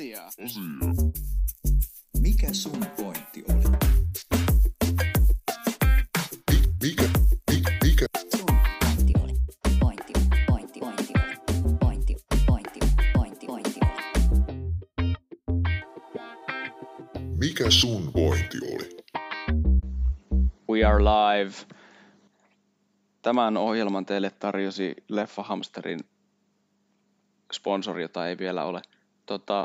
Asiaa. Mikä sun pointti oli? Mikä, mikä, mikä, Sun pointti oli. Pointti, pointti, pointti oli. Pointti, pointti, pointti, pointti oli. mikä sun pointti oli? We are live. Tämän ohjelman teille tarjosi Leffa Hamsterin sponsori, jota ei vielä ole. Tota,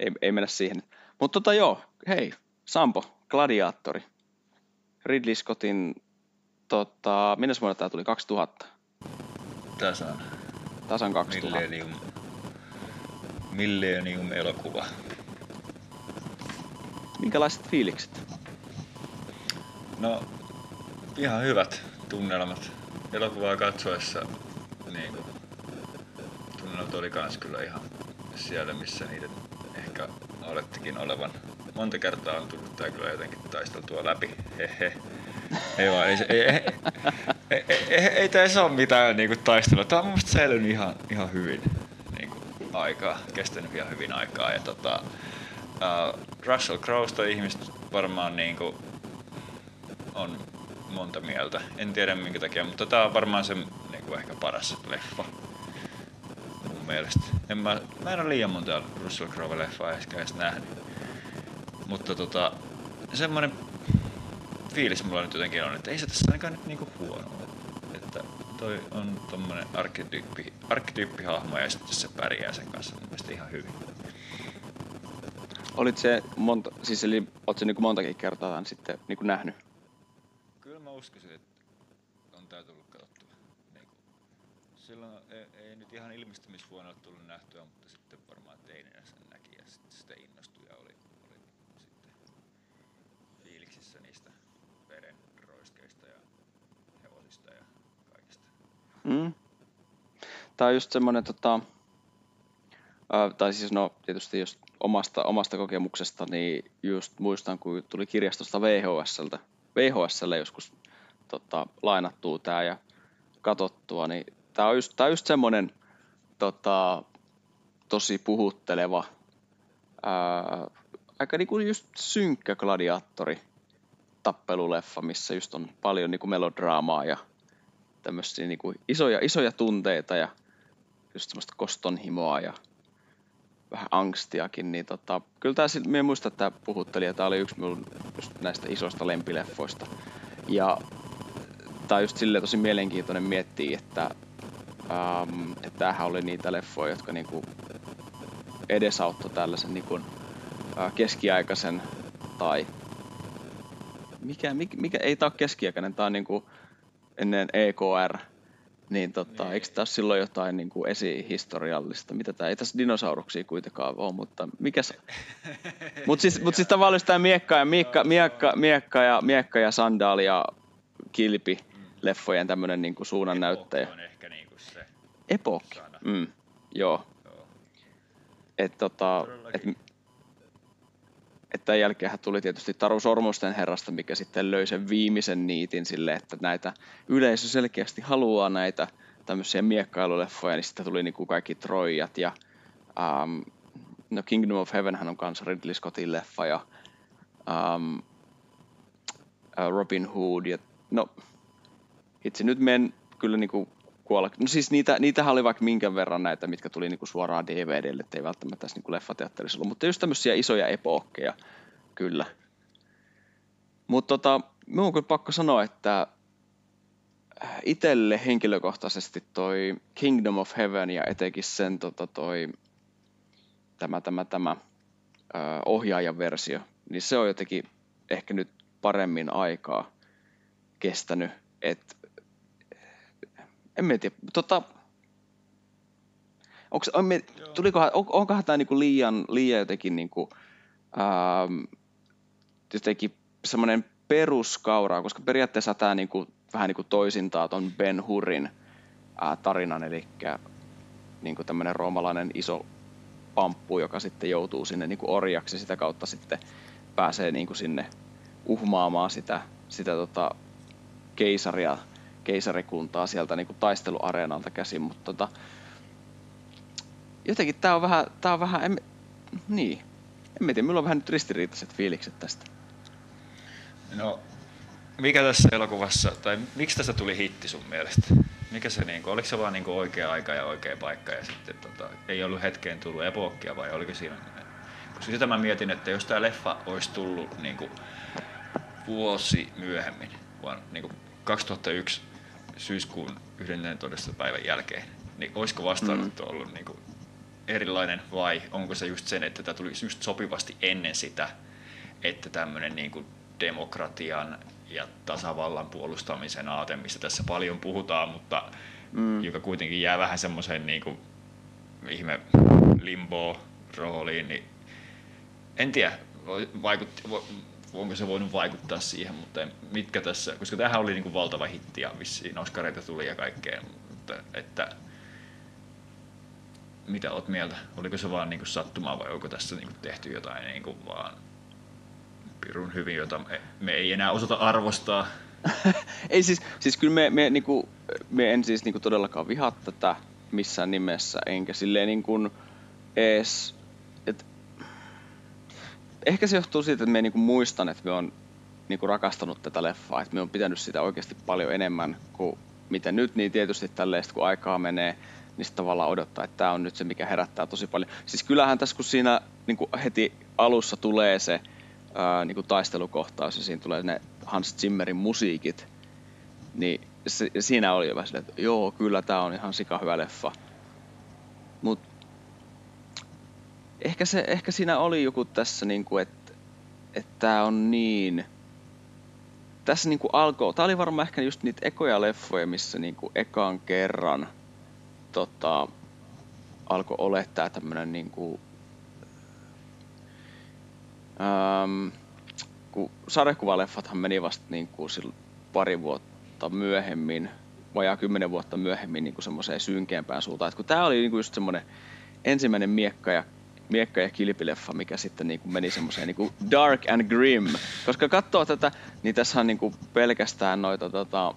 ei, ei mennä siihen. Mutta tota joo, hei, Sampo, Gladiaattori. Ridley Scottin, tota, minne vuonna tämä tuli? 2000? Tasan. Tasan 2000. Millennium. Millennium elokuva. Minkälaiset fiilikset? No, ihan hyvät tunnelmat. Elokuvaa katsoessa niin kuin, tunnelmat oli kans kyllä ihan siellä, missä niiden olettekin olevan. Monta kertaa on tullut tää kyllä jotenkin taisteltua läpi. Hehe. Ei vaan, ei, ei, ei, ei, ei, ei, ei tässä ole mitään niinku taistelua. Tää on mun mielestä säilynyt ihan, ihan hyvin niinku, aikaa, kestänyt ihan hyvin aikaa. Ja tota, uh, Russell Crowesta ihmiset varmaan niinku, on monta mieltä. En tiedä minkä takia, mutta tää on varmaan se niinku, ehkä paras leffa mielestä. En mä, mä en ole liian monta Russell Crowe-leffaa ehkä edes nähnyt. Mutta tota, semmonen fiilis mulla nyt jotenkin on, että ei se tässä ainakaan nyt niinku huono. Että toi on tommonen arkkityyppi, arkkityyppihahmo ja sitten se pärjää sen kanssa mun mielestä ihan hyvin. Olit se monta, siis eli oot se niinku montakin kertaa tämän sitten niinku nähnyt? Kyllä mä uskoisin, että on tää tullut katsottua. Niin kuin, silloin ei, ei, nyt ihan ilmestymisvuonna tullut nähtyä, mutta sitten varmaan teininä sen näki ja sitten sitä innostui ja oli, oli sitten fiiliksissä niistä verenroiskeista ja hevosista ja kaikista. Mm. Tämä on just semmoinen, tota, ää, tai siis no tietysti jos omasta, omasta kokemuksesta, niin just muistan, kun tuli kirjastosta VHSltä, VHSlle joskus tota, lainattua tämä ja katsottua, niin tämä on just, tää on just semmoinen tota, tosi puhutteleva, ää, aika niinku just synkkä gladiaattori tappeluleffa, missä just on paljon niinku melodraamaa ja tämmöisiä niinku isoja, isoja tunteita ja just semmoista kostonhimoa ja vähän angstiakin, niin tota, kyllä sil- minä muistan, että tämä puhutteli, ja tämä oli yksi just näistä isoista lempileffoista. Ja tämä on just silleen tosi mielenkiintoinen miettiä, että, ähm, että tämähän oli niitä leffoja, jotka niinku edesauttoi tällaisen niinku, äh, keskiaikaisen tai mikä, mikä, mikä ei tää ole keskiaikainen, tää on niinku ennen EKR, niin tota, Niin. eikö tässä silloin jotain niin kuin esihistoriallista? Mitä tää, ei tässä dinosauruksia kuitenkaan ole, mutta mikä se... Mut siis, mut siis tavallaan tää miekka ja, miekka, miekka, miekka, ja, miekka ja sandaali ja kilpi leffojen tämmönen niin kuin suunnannäyttäjä. on ehkä niinku se. Sana. Mm, joo. Joo. Et tota, et, Todellakin. et tämän jälkeen tuli tietysti Taru Sormusten herrasta, mikä sitten löi sen viimeisen niitin sille, että näitä yleisö selkeästi haluaa näitä tämmöisiä miekkailuleffoja, niin sitten tuli niinku kaikki Troijat ja um, no Kingdom of Heavenhän on kanssa Ridley Scottin leffa ja um, Robin Hood ja no itse nyt men kyllä niinku kuolla. No siis niitä, niitähän oli vaikka minkä verran näitä, mitkä tuli niinku suoraan DVDlle, ettei välttämättä tässä niinku leffateatterissa ollut, mutta just tämmöisiä isoja epookkeja, kyllä. Mutta tota, minun on kyllä pakko sanoa, että itselle henkilökohtaisesti toi Kingdom of Heaven ja etenkin sen tota toi, tämä, tämä, tämä ö, ohjaajan versio, niin se on jotenkin ehkä nyt paremmin aikaa kestänyt, että en mä tiedä, tota, onks, on me, tulikohan, on, onkohan tämä niinku liian, liian jotenkin niinku, ähm, jotenkin semmoinen peruskaura, koska periaatteessa tämä niinku, vähän niinku toisintaa ton Ben Hurin ää, tarinan, eli niinku tämmöinen roomalainen iso pamppu, joka sitten joutuu sinne niinku orjaksi. Ja sitä kautta sitten pääsee niinku sinne uhmaamaan sitä, sitä tota keisaria, keisarikuntaa sieltä niinku taisteluareenalta käsin, mutta tota, jotenkin tää on vähän, tää on vähän, en, niin. En tiedä, minulla on vähän nyt ristiriitaiset fiilikset tästä. No, mikä tässä elokuvassa, tai miksi tästä tuli hitti sun mielestä? Mikä se, niin kuin, oliko se vaan niin kuin oikea aika ja oikea paikka ja sitten tota, ei ollut hetkeen tullut epokkia vai oliko siinä? Koska sitä mä mietin, että jos tämä leffa olisi tullut niin kuin, vuosi myöhemmin, vaan niin kuin 2001 syyskuun 11. päivän jälkeen, niin olisiko vastaanotto mm. ollut niin kuin, erilainen vai onko se just sen, että tämä tuli just sopivasti ennen sitä, että tämmöinen niin kuin demokratian ja tasavallan puolustamisen aate, mistä tässä paljon puhutaan, mutta mm. joka kuitenkin jää vähän semmoiseen niin kuin ihme limbo-rooliin, niin en tiedä, vaikutti, onko se voinut vaikuttaa siihen, mutta mitkä tässä, koska tämähän oli niin kuin valtava hitti ja vissiin Oscareita tuli ja kaikkea, mutta että mitä oot mieltä? Oliko se vaan niin kuin sattumaa vai onko tässä niin kuin tehty jotain niin kuin vaan pirun hyvin, jota me, me ei enää osata arvostaa? ei siis, siis kyllä me, me, niin kuin, me en siis niin kuin todellakaan vihaa tätä missään nimessä, enkä silleen niin kuin ees, ehkä se johtuu siitä, että me niin kuin muistan, että me on niin kuin rakastanut tätä leffaa, että me on pitänyt sitä oikeasti paljon enemmän kuin mitä nyt, niin tietysti tälleen, kun aikaa menee, niin sitten tavallaan odottaa, että tämä on nyt se, mikä herättää tosi paljon. Siis kyllähän tässä, kun siinä niin kuin heti alussa tulee se ää, niin kuin taistelukohtaus ja siinä tulee ne Hans Zimmerin musiikit, niin se, siinä oli jo vähän silleen, että joo, kyllä tämä on ihan sika hyvä leffa. Mutta ehkä, se, ehkä siinä oli joku tässä, niin kuin, että että tämä on niin... Tässä niin kuin alkoi, tämä oli varmaan ehkä just niitä ekoja leffoja, missä niin kuin ekan kerran – tota, alkoi olettaa tämmöinen niin kuin, ähm, kun sarjakuvaleffathan meni vasta niin kuin pari vuotta myöhemmin, vajaa kymmenen vuotta myöhemmin niin kuin semmoiseen synkeämpään suuntaan. Et kun tämä oli niin kuin just semmoinen ensimmäinen miekka ja, miekka ja kilpileffa, mikä sitten niin kuin meni semmoiseen niin kuin dark and grim. Koska katsoo tätä, niin tässä on niin kuin pelkästään noita tota,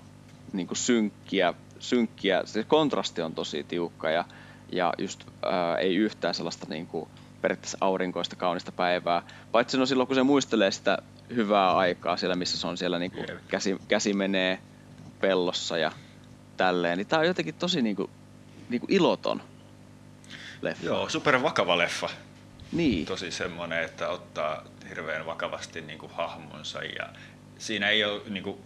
niin kuin synkkiä synkkiä, se kontrasti on tosi tiukka ja, ja just ää, ei yhtään sellaista niin kuin, periaatteessa aurinkoista kaunista päivää. Paitsi no silloin, kun se muistelee sitä hyvää aikaa siellä, missä se on siellä niin kuin, käsi, käsi menee pellossa ja tälleen, niin tää on jotenkin tosi niin kuin, niin kuin iloton leffa. Joo, super vakava leffa. Niin. Tosi semmoinen, että ottaa hirveän vakavasti niin kuin hahmonsa ja siinä ei ole niin kuin,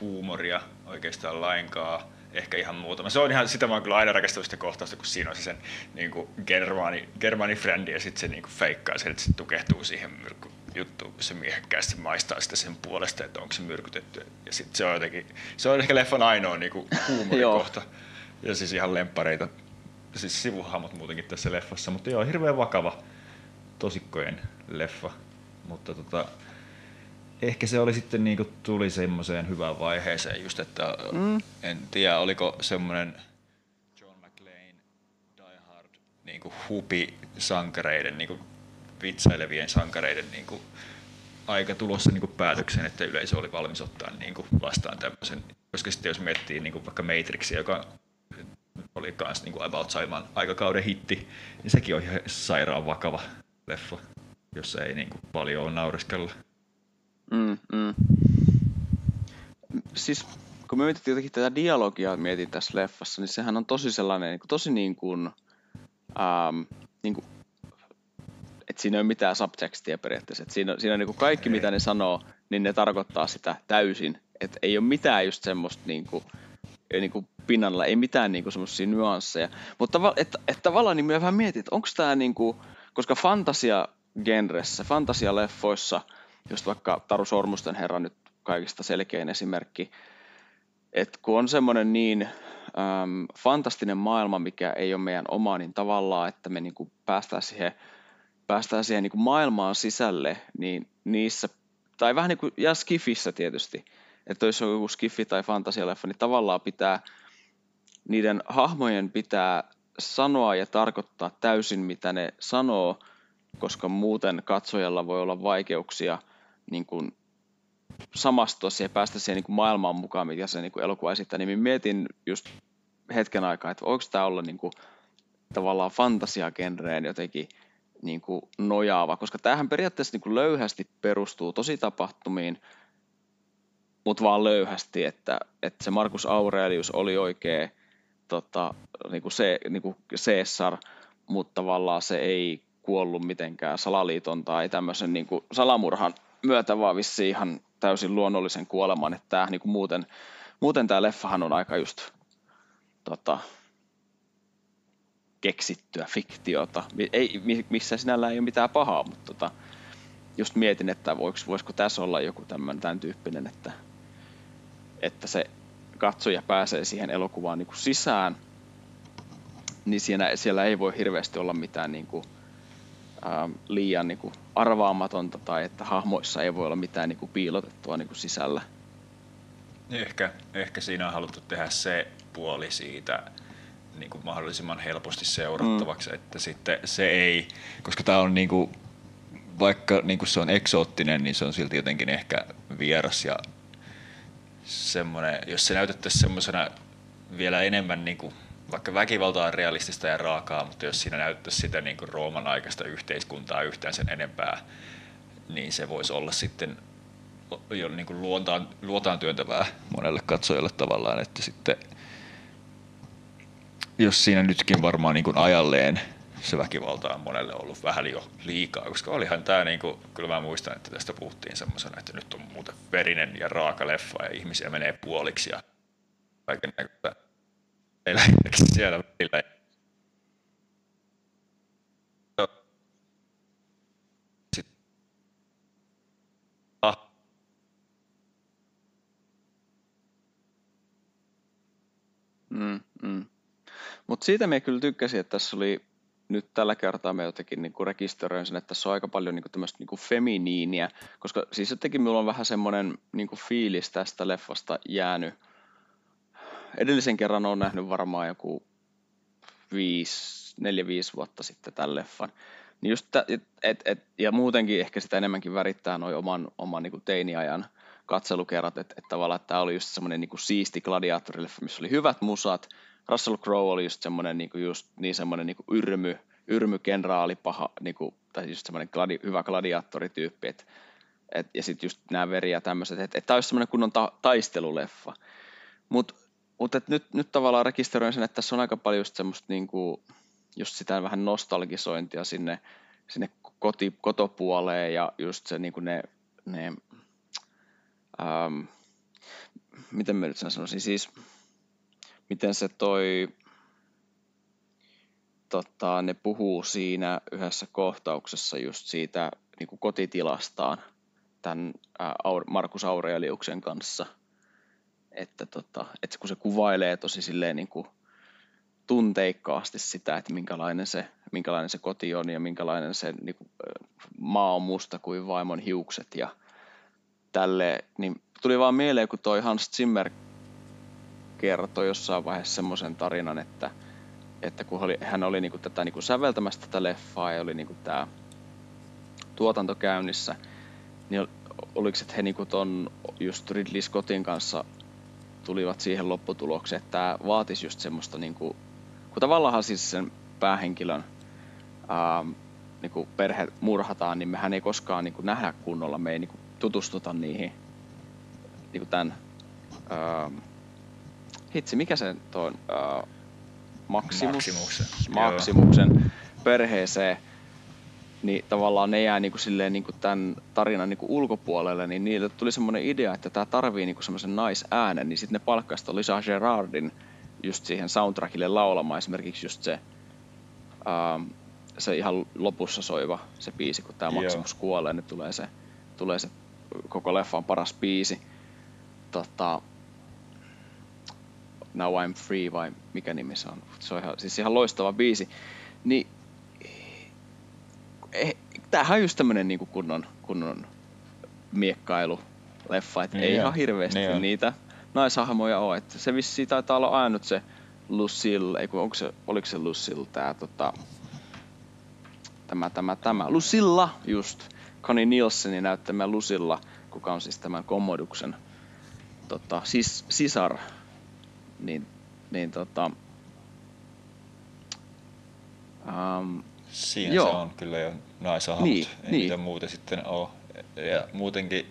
huumoria oikeastaan lainkaan ehkä ihan muutama. Se on ihan, sitä mä oon kyllä aina rakastanut sitä kohtausta, kun siinä on se sen niin kuin germaani, germaani frendi ja sitten se niin kuin feikkaa sen, että se tukehtuu siihen myrkky juttuun, kun se miehekkäästi maistaa sitä sen puolesta, että onko se myrkytetty. Ja sitten se on jotenkin, se on ehkä leffan ainoa niin kuin huumorikohta. ja siis ihan lempareita, siis sivuhahmot muutenkin tässä leffassa, mutta joo, hirveän vakava tosikkojen leffa. Mutta tota, ehkä se oli sitten niinku tuli semmoiseen hyvään vaiheeseen just, että mm. en tiedä oliko semmoinen John McClane Die Hard niinku hupi sankareiden niinku vitsailevien sankareiden niinku aika tulossa niinku päätökseen, että yleisö oli valmis ottaa niinku vastaan tämmöisen, koska sitten jos miettii niinku vaikka Matrixia, joka oli myös niinku About Saiman aikakauden hitti, niin sekin on ihan sairaan vakava leffa, jossa ei niinku paljon ole nauriskella. Mm, mm. Siis kun me mietin jotenkin tätä dialogia, mietin tässä leffassa, niin sehän on tosi sellainen, niin kuin, tosi niin kuin, ähm, niin kuin, että siinä ei ole mitään subtextia periaatteessa. Että siinä, siinä niin kuin kaikki, mitä ne sanoo, niin ne tarkoittaa sitä täysin. Että ei ole mitään just semmoista niin kuin, niin kuin pinnalla, ei mitään niin kuin semmoisia nyansseja. Mutta että, että tavallaan niin mä vähän mietin, että onko tämä niin kuin, koska fantasia-genressä, fantasialeffoissa – just vaikka Taru Sormusten herra nyt kaikista selkein esimerkki, että kun on semmoinen niin äm, fantastinen maailma, mikä ei ole meidän oma, niin tavallaan, että me niinku päästään siihen, päästään siihen niinku maailmaan sisälle, niin niissä, tai vähän niin kuin, ja Skifissä tietysti, että jos on joku Skifi tai fantasialeffa, niin tavallaan pitää, niiden hahmojen pitää sanoa ja tarkoittaa täysin, mitä ne sanoo, koska muuten katsojalla voi olla vaikeuksia niin kuin samastua siihen, päästä siihen niin kuin maailmaan mukaan, mitä se niin kuin elokuva esittää, niin mietin just hetken aikaa, että voiko tämä olla niin kuin tavallaan fantasiagenreen jotenkin niin kuin nojaava, koska tämähän periaatteessa niin kuin löyhästi perustuu tosi tapahtumiin, mutta vaan löyhästi, että, että se Markus Aurelius oli oikea tota, niin kuin se, niin kuin Caesar, mutta tavallaan se ei kuollut mitenkään salaliiton tai tämmöisen niin kuin salamurhan myötä, vaan vissi ihan täysin luonnollisen kuoleman, että tämä, niin kuin muuten, muuten tämä leffahan on aika just tota, keksittyä fiktiota. Ei, missä sinällä ei ole mitään pahaa, mutta tota, just mietin, että voiko, voisiko tässä olla joku tämän, tämän tyyppinen, että, että se katsoja pääsee siihen elokuvaan niin kuin sisään, niin siinä, siellä ei voi hirveästi olla mitään niin kuin, ää, liian niin kuin arvaamatonta tai että hahmoissa ei voi olla mitään niin kuin piilotettua niin kuin sisällä. Ehkä, ehkä siinä on haluttu tehdä se puoli siitä niin kuin mahdollisimman helposti seurattavaksi, mm. että sitten se ei, koska tämä on niin kuin, vaikka niin kuin se on eksoottinen, niin se on silti jotenkin ehkä vieras ja semmoinen, jos se näytettäisiin semmoisena vielä enemmän niin kuin, vaikka väkivalta on realistista ja raakaa, mutta jos siinä näyttäisi sitä niin kuin Rooman aikaista yhteiskuntaa yhtään sen enempää, niin se voisi olla sitten jo niin kuin luontaan, luotaan työntävää monelle katsojalle tavallaan, että sitten jos siinä nytkin varmaan niin kuin ajalleen se väkivalta on monelle ollut vähän jo liikaa, koska olihan tämä, niin kuin, kyllä mä muistan, että tästä puhuttiin semmoisena, että nyt on muuten verinen ja raaka leffa ja ihmisiä menee puoliksi ja kaiken näköistä siellä välillä. Mm, mm. Mutta siitä me kyllä tykkäsin, että tässä oli nyt tällä kertaa me jotenkin niin rekisteröin sen, että tässä on aika paljon niin kuin tämmöistä niin kuin feminiiniä, koska siis jotenkin minulla on vähän semmoinen niin kuin fiilis tästä leffasta jäänyt. Edellisen kerran on nähnyt varmaan joku viisi, neljä, viisi vuotta sitten tämän leffan. Niin just tä, et, et, et, ja muutenkin ehkä sitä enemmänkin värittää noin oman, oman niin kuin teiniajan katselukerrat, että et tavallaan tämä oli just semmoinen niin kuin siisti gladiaattorileffa, missä oli hyvät musat, Russell Crowe oli just semmoinen niin kuin just niin semmoinen niin kuin yrmy, yrmy kenraali, paha, niin kuin, tai just semmoinen gladi, hyvä gladiaattorityyppi, et, et, ja sitten just nämä veri ja tämmöiset, että et tämä olisi semmoinen kunnon ta, taisteluleffa. Mutta mut, mut nyt, nyt tavallaan rekisteröin sen, että tässä on aika paljon just semmoista niin kuin, just sitä vähän nostalgisointia sinne, sinne koti, kotopuoleen ja just se niin kuin ne, ne ähm, miten mä nyt sanoisin, siis miten se toi, tota, ne puhuu siinä yhdessä kohtauksessa just siitä niin kuin kotitilastaan tämän Markus Aureliuksen kanssa. Että, tota, että kun se kuvailee tosi silleen niin kuin tunteikkaasti sitä, että minkälainen se, minkälainen se koti on ja minkälainen se niin kuin, maa on musta kuin vaimon hiukset ja tälle, niin tuli vaan mieleen, kun toi Hans Zimmer kertoi jossain vaiheessa semmoisen tarinan, että, että kun oli, hän oli niinku tätä niinku säveltämässä tätä leffaa ja oli niinku tämä tuotanto käynnissä, niin oliko, että he niinku ton just Ridley Scottin kanssa tulivat siihen lopputulokseen, että tämä vaatisi just semmoista, niinku, kun tavallaan siis sen päähenkilön ää, niinku perhe murhataan, niin mehän ei koskaan niinku nähdä kunnolla, me ei niinku tutustuta niihin niinku tämän ää, hitsi, mikä se tuon uh, Maximus, Maximuksen, Maximuksen perheeseen, niin tavallaan ne jää niinku silleen niinku tämän tarinan niinku ulkopuolelle, niin niille tuli semmoinen idea, että tämä tarvii niinku semmoisen naisäänen, niin sitten ne palkkaista Lisa Gerardin just siihen soundtrackille laulamaan. Esimerkiksi just se, uh, se ihan lopussa soiva se biisi, kun tämä Maximus kuolee, niin tulee se, tulee se koko leffan paras biisi. Tota, Now I'm Free vai mikä nimi se on. Se on ihan, siis ihan loistava biisi. Niin, eh, tämähän on just tämmönen niinku kunnon, kunnon miekkailu leffa, että niin ei jo. ihan hirveästi niin niitä naishahmoja ole. Että se vissi taitaa olla ainut se Lucille, ei kun onko se, oliko se Lucille tää tota, tämä, tämä, tämä, Lucilla just, Connie Nielsenin näyttämä Lucilla, kuka on siis tämän Commoduksen tota, sis, sisar, niin, niin tota, Um, Siinä Joo. se on kyllä jo naisahmot, Niin, ei niin. mitään muuta sitten ole. Ja muutenkin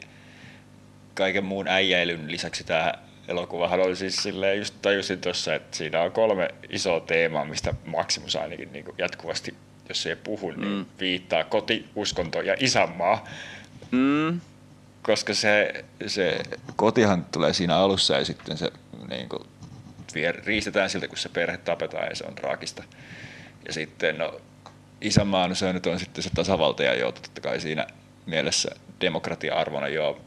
kaiken muun äijäilyn lisäksi tämä elokuvahan oli siis silleen, just tajusin tuossa, että siinä on kolme isoa teemaa, mistä Maximus ainakin niin jatkuvasti, jos ei puhu, niin Mm. viittaa koti, uskonto ja isänmaa. mm, Koska se, se kotihan tulee siinä alussa ja sitten se niin kuin, vier, riistetään siltä, kun se perhe tapetaan ja se on traagista. Ja sitten no, isänmaa, no se nyt on sitten se tasavalta ja joo, totta kai siinä mielessä demokratia-arvona joo.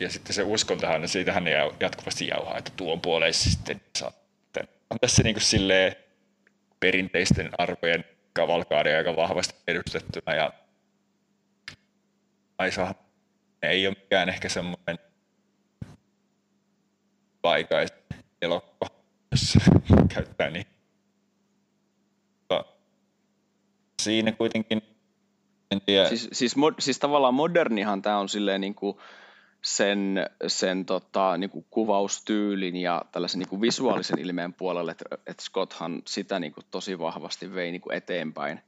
Ja sitten se uskontohan, no siitähän jau- jatkuvasti jauhaa, että tuon puoleen se sitten saa. On tässä niin kuin silleen perinteisten arvojen kavalkaadi aika vahvasti edustettuna ja Aisa ei ole mikään ehkä semmoinen paikais elokuva, jos käyttää niin. Mutta Siinä kuitenkin, en tiedä, siis, siis, mod, siis tavallaan modernihan tämä on silleen niin kuin sen, sen tota, niin kuin kuvaustyylin ja tällaisen niin kuin visuaalisen ilmeen puolelle, että, että Scotthan sitä niin kuin tosi vahvasti vei niin kuin eteenpäin,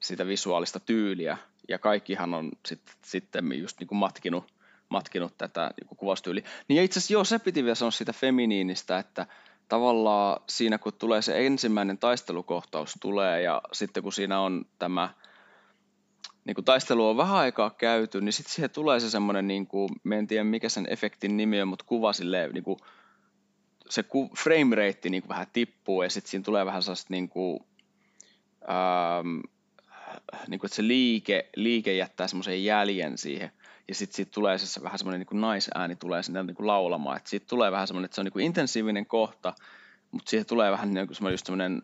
sitä visuaalista tyyliä, ja kaikkihan on sit, sitten just niin kuin matkinut, matkinut tätä niin kuin kuvaustyyliä. Niin ja itse asiassa joo, se piti vielä sanoa siitä feminiinistä, että tavallaan siinä kun tulee se ensimmäinen taistelukohtaus tulee, ja sitten kun siinä on tämä niin kun taistelu on vähän aikaa käyty, niin sitten siihen tulee se semmoinen, niin kuin, en tiedä mikä sen efektin nimi on, mutta kuva silleen, niin kuin, se ku, frame rate niin kuin vähän tippuu ja sitten siinä tulee vähän sellaista niin kuin, ähm, niin kuin, että se liike, liike jättää semmoisen jäljen siihen ja sitten siitä tulee se vähän semmoinen niin kuin naisääni tulee sinne niin kuin laulamaan, että siitä tulee vähän semmoinen, että se on niin kuin intensiivinen kohta, mutta siihen tulee vähän niin kuin semmoinen just semmoinen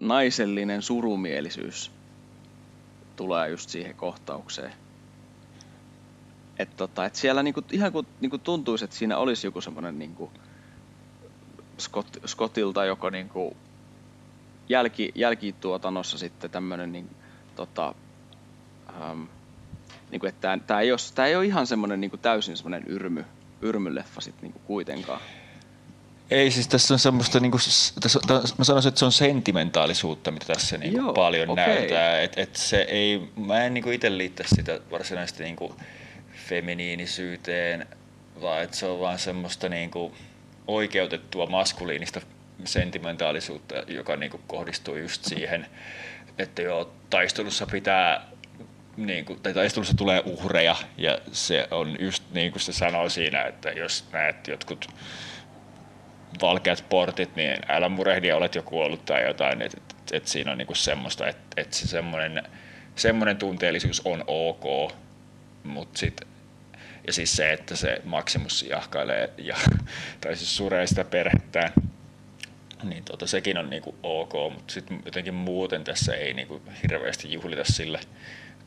naisellinen surumielisyys tulee just siihen kohtaukseen. Että tota, et siellä niinku, ihan kuin niinku tuntuisi, että siinä olisi joku semmoinen niinku Scott, Scottilta joko niinku jälki, jälkituotannossa sitten tämmöinen niin, tota, ähm, niinku, että tämä ei, ole, tää ei ole ihan semmoinen niinku täysin semmoinen yrmy, yrmyleffa sitten niinku kuitenkaan. Ei siis tässä on semmoista, niinku, s- tässä, tässä, mä sanoisin, että se on sentimentaalisuutta, mitä tässä niinku Joo, paljon okei. näyttää. Et, et se ei, mä en niinku itse liittäisi sitä varsinaisesti niinku feminiinisyyteen, vaan että se on vaan semmoista niinku oikeutettua maskuliinista sentimentaalisuutta, joka niinku kohdistuu just siihen, että joo, taistelussa pitää niin kuin, tai taistelussa tulee uhreja ja se on just niin kuin se sanoo siinä, että jos näet jotkut valkeat portit, niin älä murehdi, olet jo kuollut tai jotain. Et, et, et siinä on niinku semmoista, että et se semmoinen, semmoinen tunteellisuus on ok, mutta sit, ja siis se, että se Maximus jahkailee ja, tai siis suree sitä perhettään, niin tota, sekin on niinku ok, mutta sitten jotenkin muuten tässä ei niinku hirveästi juhlita sillä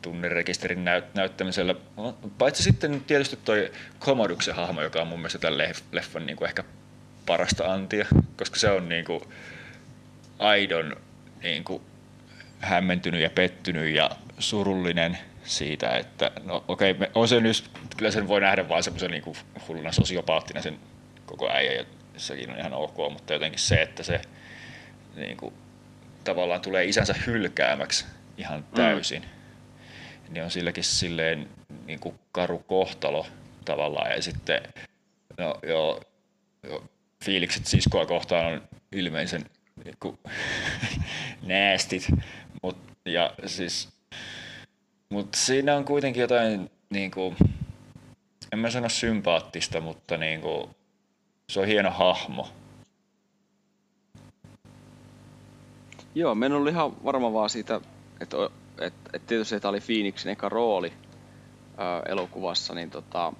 tunnerekisterin näyt- näyttämisellä. Paitsi sitten tietysti toi Commoduksen hahmo, joka on mun mielestä tämän leff- leffan niinku ehkä parasta antia, koska se on niinku aidon niinku hämmentynyt ja pettynyt ja surullinen siitä, että no okei, okay, on se nyt, kyllä sen voi nähdä vaan semmoisen niinku hulluna sosiopaattina sen koko äijä ja sekin on ihan ok, mutta jotenkin se, että se niinku, tavallaan tulee isänsä hylkäämäksi ihan täysin, mm. Niin on silläkin silleen niinku karu kohtalo tavallaan ja sitten no joo, joo fiilikset siskoa kohtaan on ilmeisen niinku, näästit, mut, ja siis, mut siinä on kuitenkin jotain niinku, en mä sano sympaattista, mutta niinku, se on hieno hahmo. Joo, mä en ollut ihan varma vaan siitä, että, että, että tietysti tämä oli Phoenixin eka rooli ää, elokuvassa, niin tota,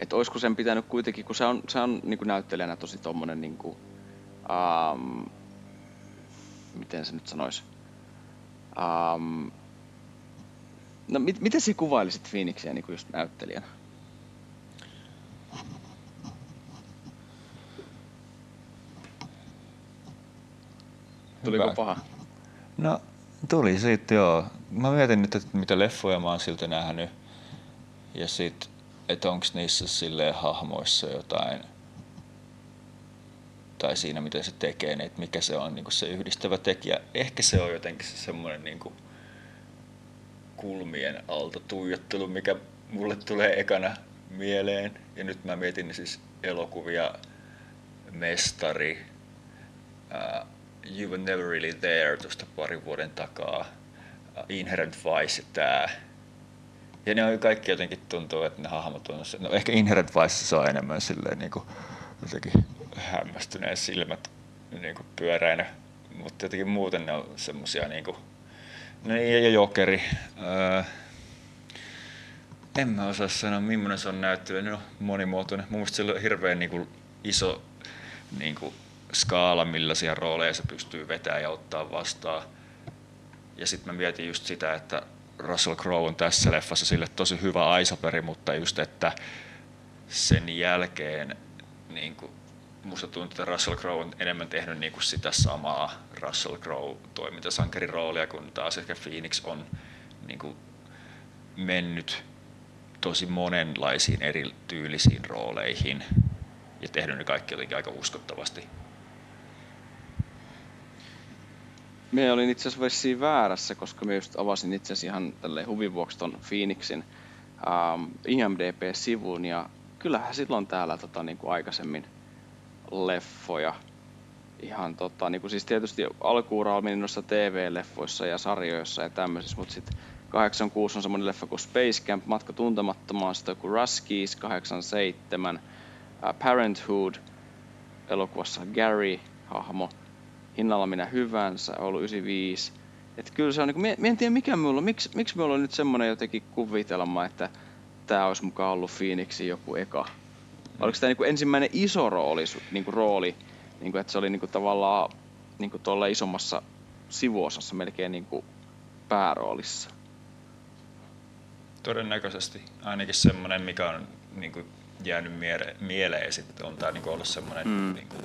että olisiko sen pitänyt kuitenkin, kun se on, se on niin kuin näyttelijänä tosi tommonen, niin kuin, ähm, miten se nyt sanoisi, ähm, no mit, miten sä kuvailisit Phoenixia niin kuin just näyttelijänä? Tuliko Hyvä. paha? No, tuli siitä joo. Mä mietin nyt, että mitä leffoja mä oon siltä nähnyt. Ja sit, että onks niissä silleen hahmoissa jotain tai siinä, miten se tekee, niin että mikä se on niin se yhdistävä tekijä. Ehkä se on jotenkin se semmoinen niin kulmien alta tuijottelu, mikä mulle tulee ekana mieleen. Ja nyt mä mietin siis elokuvia Mestari, uh, You Were Never Really There tuosta parin vuoden takaa, uh, Inherent Vice tää. Ja ne on kaikki jotenkin tuntuu, että ne hahmot on. No ehkä Inherent Vice saa enemmän silleen niin kuin, jotenkin hämmästyneen silmät niin kuin pyöräinä. Mutta jotenkin muuten ne on semmosia niin kuin, no ja Jokeri. Öö, en mä osaa sanoa, millainen se on näyttely. No, monimuotoinen. Mun mielestä sillä on hirveän niin kuin, iso niin kuin, skaala, millaisia rooleja se pystyy vetämään ja ottaa vastaan. Ja sitten mä mietin just sitä, että Russell Crowe on tässä leffassa sille tosi hyvä aisaperi, mutta just, että sen jälkeen niin kuin, musta tuntuu, että Russell Crowe on enemmän tehnyt niin kuin sitä samaa Russell Crowe toimintasankarin roolia, kun taas ehkä Phoenix on niin kuin, mennyt tosi monenlaisiin eri tyylisiin rooleihin ja tehnyt ne kaikki jotenkin aika uskottavasti. Me olin itse asiassa vissiin väärässä, koska me just avasin itse asiassa ihan tälleen huvin vuoksi ton Phoenixin ähm, IMDb-sivun ja kyllähän silloin täällä tota, niin kuin aikaisemmin leffoja. Ihan tota, niin kuin siis tietysti alkuura oli noissa TV-leffoissa ja sarjoissa ja tämmöisissä, mutta sitten 86 on semmoinen leffa kuin Space Camp, Matka tuntemattomaan, sitten kuin Ruskies 87, uh, Parenthood, elokuvassa Gary, hahmo, hinnalla minä hyvänsä, ollut 95. Et kyllä se on, niin kuin, en tiedä mikä mulla on, miksi, miksi mulla on nyt semmoinen jotenkin kuvitelma, että tämä olisi mukaan ollut Phoenixin joku eka. Oliko tämä niin ensimmäinen iso rooli, niin kuin rooli niin kuin, että se oli niin kuin, tavallaan niin kuin tuolla isommassa sivuosassa melkein niin kuin pääroolissa? Todennäköisesti. Ainakin semmoinen, mikä on niin kuin, jäänyt miele- mieleen sitten on tämä niin ollut semmoinen mm. niin kuin,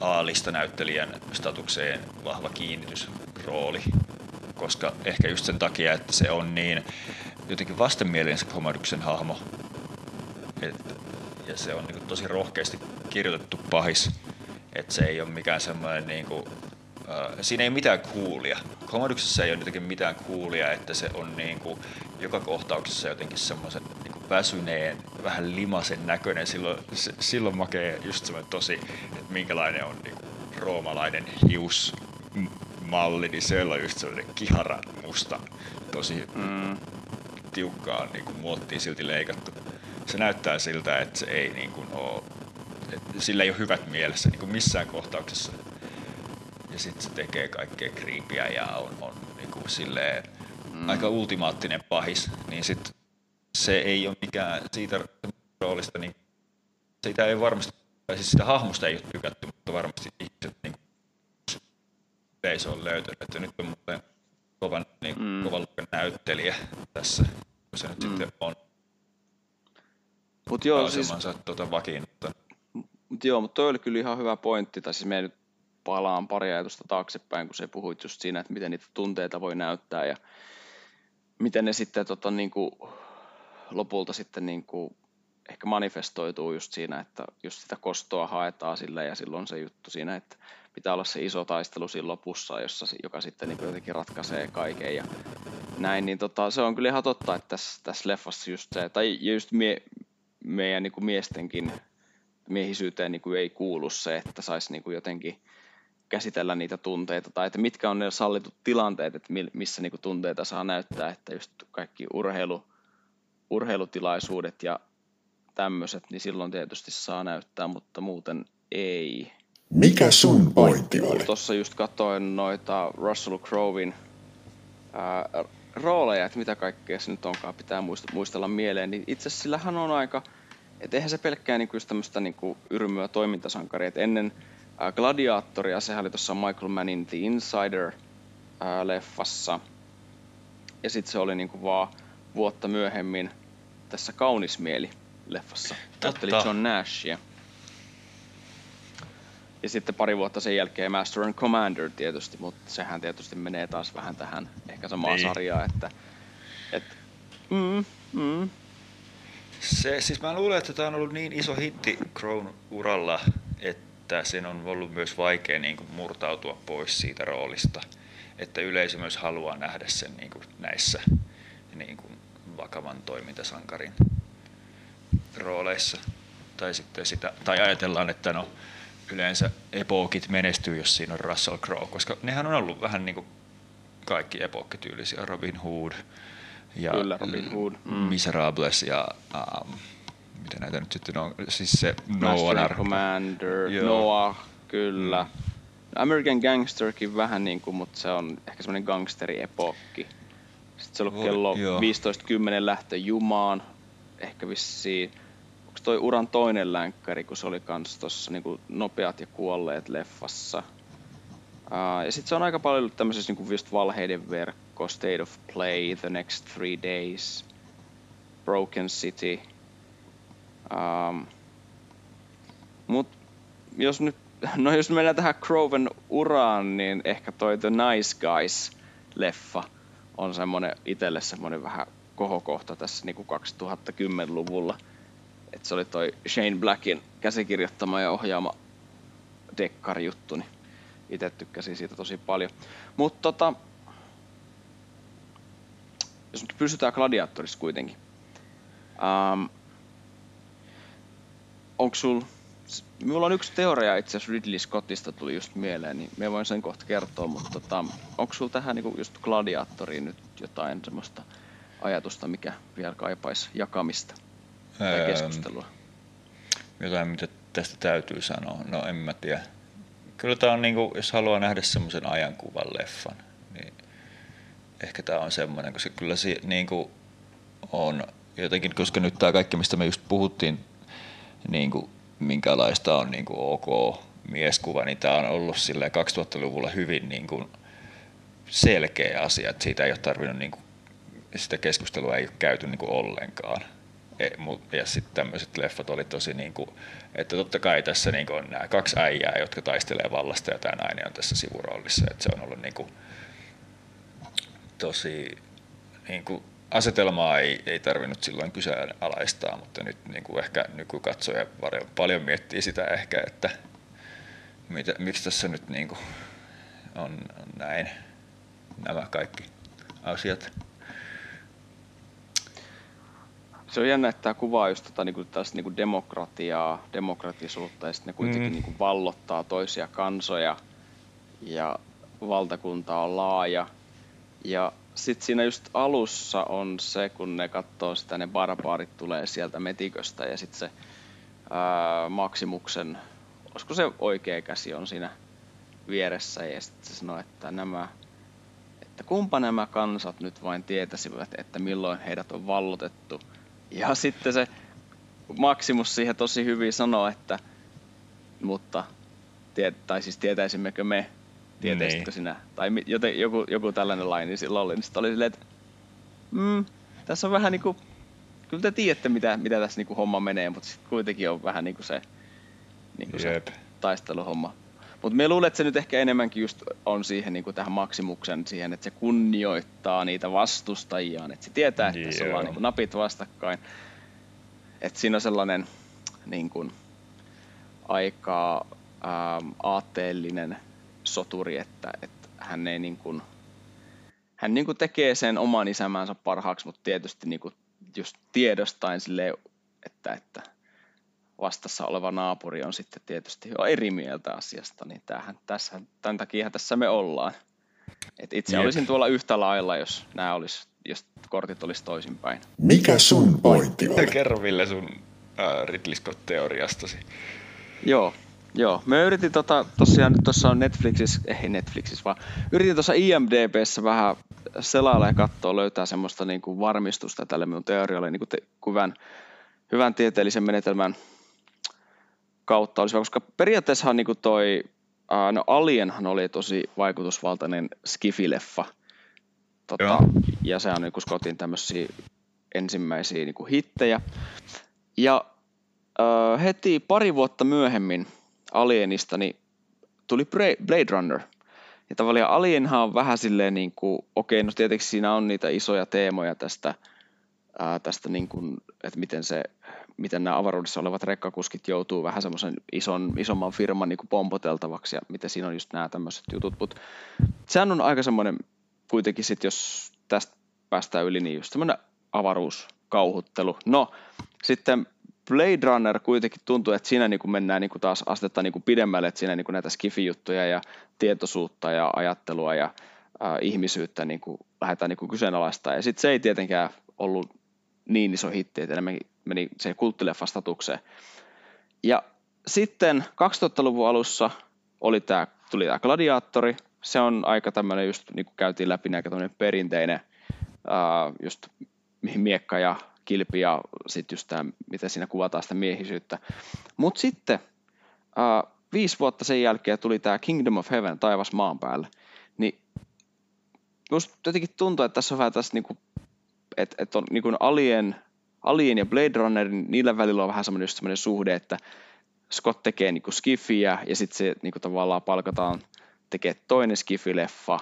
A-lista näyttelijän statukseen vahva kiinnitysrooli, koska ehkä just sen takia, että se on niin jotenkin vastenmielinen se Komoduksen hahmo, et, ja se on niin tosi rohkeasti kirjoitettu pahis, että se ei ole mikään semmoinen niin kuin, siinä ei mitään kuulia. Komoduksessa ei ole jotenkin mitään kuulia, että se on niin kuin, joka kohtauksessa jotenkin semmoisen niin väsyneen, vähän limasen näköinen. Silloin, se, silloin makee just semmoinen tosi, että minkälainen on niin kuin, roomalainen hiusmalli, niin se on just semmoinen kiharan musta, tosi mm. tiukkaan niin kuin, muottiin silti leikattu. Se näyttää siltä, että se ei niin kuin, ole, että sillä ei ole hyvät mielessä niin kuin missään kohtauksessa ja sitten se tekee kaikkea kriipiä ja on, on niinku silleen mm. aika ultimaattinen pahis, niin sit se ei ole mikään siitä roolista, niin sitä ei varmasti, tai siis sitä hahmosta ei ole tykätty, mutta varmasti ihmiset niin yleisö on löytänyt, että nyt on muuten kovan, niin, mm. kovan näyttelijä tässä, kun se nyt mm. sitten on. Mut joo, siis... Tuota vakiinnuttanut. Mut joo, mutta toi oli kyllä ihan hyvä pointti, tai siis me ei nyt palaan pari ajatusta taaksepäin, kun se puhuit just siinä, että miten niitä tunteita voi näyttää ja miten ne sitten tota, niin kuin, lopulta sitten niin kuin, ehkä manifestoituu just siinä, että just sitä kostoa haetaan sillä ja silloin se juttu siinä, että pitää olla se iso taistelu siinä lopussa, jossa, joka sitten niin jotenkin ratkaisee kaiken ja näin, niin tota, se on kyllä ihan totta, että tässä, tässä leffassa just se, tai just mie, meidän niin kuin miestenkin miehisyyteen niin kuin ei kuulu se, että saisi niin jotenkin käsitellä niitä tunteita tai että mitkä on ne sallitut tilanteet, että missä niinku tunteita saa näyttää, että just kaikki urheilu, urheilutilaisuudet ja tämmöiset, niin silloin tietysti saa näyttää, mutta muuten ei. Mikä sun pointti oli? Tuossa just katsoin noita Russell Crowein ää, rooleja, että mitä kaikkea se nyt onkaan, pitää muistella mieleen, niin itse asiassa sillähän on aika, että eihän se pelkkää niinku just tämmöistä niinku yrmyä toimintasankaria, että ennen Gladiatoria, sehän oli tuossa Michael Mannin The Insider-leffassa. Ja sitten se oli niinku vaan vuotta myöhemmin tässä Kaunismieli-leffassa. Otteli John Nashia. Ja sitten pari vuotta sen jälkeen Master and Commander tietysti, mutta sehän tietysti menee taas vähän tähän ehkä samaan niin. sarjaan, että et, mm, mm. Se, siis mä luulen, että tämä on ollut niin iso hitti Crown uralla, että sen on ollut myös vaikea niin kuin murtautua pois siitä roolista, että yleisö myös haluaa nähdä sen niin kuin näissä niin kuin vakavan toimintasankarin rooleissa. Tai sitten sitä, tai ajatellaan, että no, yleensä epokit menestyy, jos siinä on Russell Crowe, koska nehän on ollut vähän niin kuin kaikki epokkityylisiä, Robin Hood ja Kyllä, Robin Hood. Mm. Miserables ja um, mitä näitä nyt sitten on, siis se Master Noah and Commander, Joo. Noah, kyllä. Mm. American Gangsterkin vähän niin kuin, mutta se on ehkä semmoinen gangsteri-epokki. Sitten se on ollut kello joo. 15.10 lähtö Jumaan, ehkä vissiin. Onko toi uran toinen länkkäri, kun se oli kans tossa niinku nopeat ja kuolleet leffassa. Uh, ja sitten se on aika paljon ollut tämmöisessä niinku just valheiden verkko, State of Play, The Next Three Days, Broken City. Um, mut jos nyt, no jos mennään tähän Croven uraan, niin ehkä toi The Nice Guys-leffa on semmonen itelle semmonen vähän kohokohta tässä niinku 2010-luvulla. Et se oli toi Shane Blackin käsikirjoittama ja ohjaama dekkarijuttu, niin itse tykkäsin siitä tosi paljon. Mutta tota, jos nyt pysytään Gladiatorissa kuitenkin. Um, onko sul... Minulla on yksi teoria itse asiassa Ridley Scottista tuli just mieleen, niin me voin sen kohta kertoa, mutta tota, onko sulla tähän niinku just Gladiatoriin nyt jotain semmoista ajatusta, mikä vielä kaipaisi jakamista tai Öö, keskustelua? jotain, mitä tästä täytyy sanoa. No en mä tiedä. Kyllä tämä on, niinku, jos haluaa nähdä semmoisen ajankuvan leffan, niin ehkä tämä on semmoinen, koska kyllä se niinku on jotenkin, koska nyt tämä kaikki, mistä me just puhuttiin, niinku, minkälaista on niinku ok mieskuva, niin tämä on ollut silleen 2000-luvulla hyvin niinku selkeä asia, että siitä ei ole tarvinnut niinku, sitä keskustelua ei ole käyty niinku ollenkaan. E, Ja sitten tämmöiset leffat oli tosi niin kuin, että totta kai tässä niin on nämä kaksi äijää, jotka taistelee vallasta ja tämä nainen on tässä sivuroolissa. Että se on ollut niin kuin, tosi, niin kuin, asetelmaa ei, ei tarvinnut silloin kyseenalaistaa, mutta nyt niin kuin ehkä nykykatsoja paljon, paljon miettii sitä ehkä, että mitä, miksi tässä nyt niin kuin on, on näin nämä kaikki asiat. Se on jännä, että tämä kuvaa just tota, niinku, tästä niinku demokratiaa, demokratisuutta ja sitten ne kuitenkin Mm. mm. niinku vallottaa toisia kansoja ja valtakunta on laaja. Ja sitten siinä just alussa on se, kun ne katsoo sitä, ne barbaarit tulee sieltä metiköstä ja sitten se ää, Maksimuksen, olisiko se oikea käsi on siinä vieressä ja sitten se sanoo, että nämä että kumpa nämä kansat nyt vain tietäisivät, että milloin heidät on vallotettu. Ja sitten se Maximus siihen tosi hyvin sanoo, että mutta tai siis tietäisimmekö me, tietäisitkö Niin. sinä, tai joten, joku, joku tällainen laini silloin oli, niin sitten oli silleen, että mm, tässä on vähän niinku, kyllä te tiedätte mitä, mitä tässä niinku homma menee, mutta sitten kuitenkin on vähän niinku se, niinku se Jep. taisteluhomma. Mutta me luulen, että se nyt ehkä enemmänkin just on siihen niin kuin tähän maksimuksen siihen, että se kunnioittaa niitä vastustajiaan. Että se tietää, että tässä Joo. ollaan niin kuin napit vastakkain. Että siinä on sellainen niin kuin, aika ähm, aatteellinen soturi, että, että hän ei niin kuin, hän niin kuin tekee sen oman isämäänsä parhaaksi, mutta tietysti niin kuin just tiedostain silleen, että, että vastassa oleva naapuri on sitten tietysti jo eri mieltä asiasta, niin tämähän, tässä, tämän takia tässä me ollaan. Et itse Jep. olisin tuolla yhtä lailla, jos nämä olisi, jos kortit olisi toisinpäin. Mikä sun pointti on? Kerro Ville sun äh, Ridley Scott-teoriastasi. Joo, joo. Me yritin tota, tosiaan nyt tuossa on Netflixissä, ei Netflixissä, vaan yritin tuossa IMDBssä vähän selailla ja katsoa, löytää semmoista niin kuin varmistusta tälle minun teorialle niin kuin te, hyvän, hyvän tieteellisen menetelmän kautta olisi, koska periaatteessahan niin kuin toi, no Alienhan oli tosi vaikutusvaltainen skifileffa, tota, Joo. ja se on niin kuin Scottin tämmöisiä ensimmäisiä niin kuin hittejä. Ja heti pari vuotta myöhemmin Alienista niin tuli Blade Runner. Ja tavallaan Alienhan on vähän silleen niin kuin, okei, no tietenkin siinä on niitä isoja teemoja tästä, ää, tästä niin kuin, että miten se miten nämä avaruudessa olevat rekkakuskit joutuu vähän semmoisen ison, isomman firman niin kuin pompoteltavaksi ja miten siinä on just nämä tämmöiset jutut. Mutta sehän on aika semmoinen kuitenkin sitten, jos tästä päästään yli, niin just semmoinen avaruuskauhuttelu. No, sitten Blade Runner kuitenkin tuntuu, että siinä niin kuin mennään niin kuin taas astetta niin kuin pidemmälle, että siinä niin kuin näitä skifi-juttuja ja tietoisuutta ja ajattelua ja äh, ihmisyyttä niin kuin lähdetään niin kuin kyseenalaistaa. Ja sitten se ei tietenkään ollut niin iso hitti, että enemmän meni se kulttileffastatukseen. Ja sitten 2000-luvun alussa oli tää, tuli tämä Gladiaattori. Se on aika tämmöinen, just niin kuin käytiin läpi, aika perinteinen, ää, just miekka ja kilpi ja sitten just tämä, miten siinä kuvataan sitä miehisyyttä. Mutta sitten ää, viisi vuotta sen jälkeen tuli tämä Kingdom of Heaven, taivas maan päällä. Niin musta jotenkin tuntuu, että tässä on vähän tässä niinku, että et on niinku Alien, Alien ja Blade Runner, niin niillä välillä on vähän semmoinen, just semmoinen suhde, että Scott tekee niinku skifiä ja sitten se niinku tavallaan palkataan tekee toinen skifileffa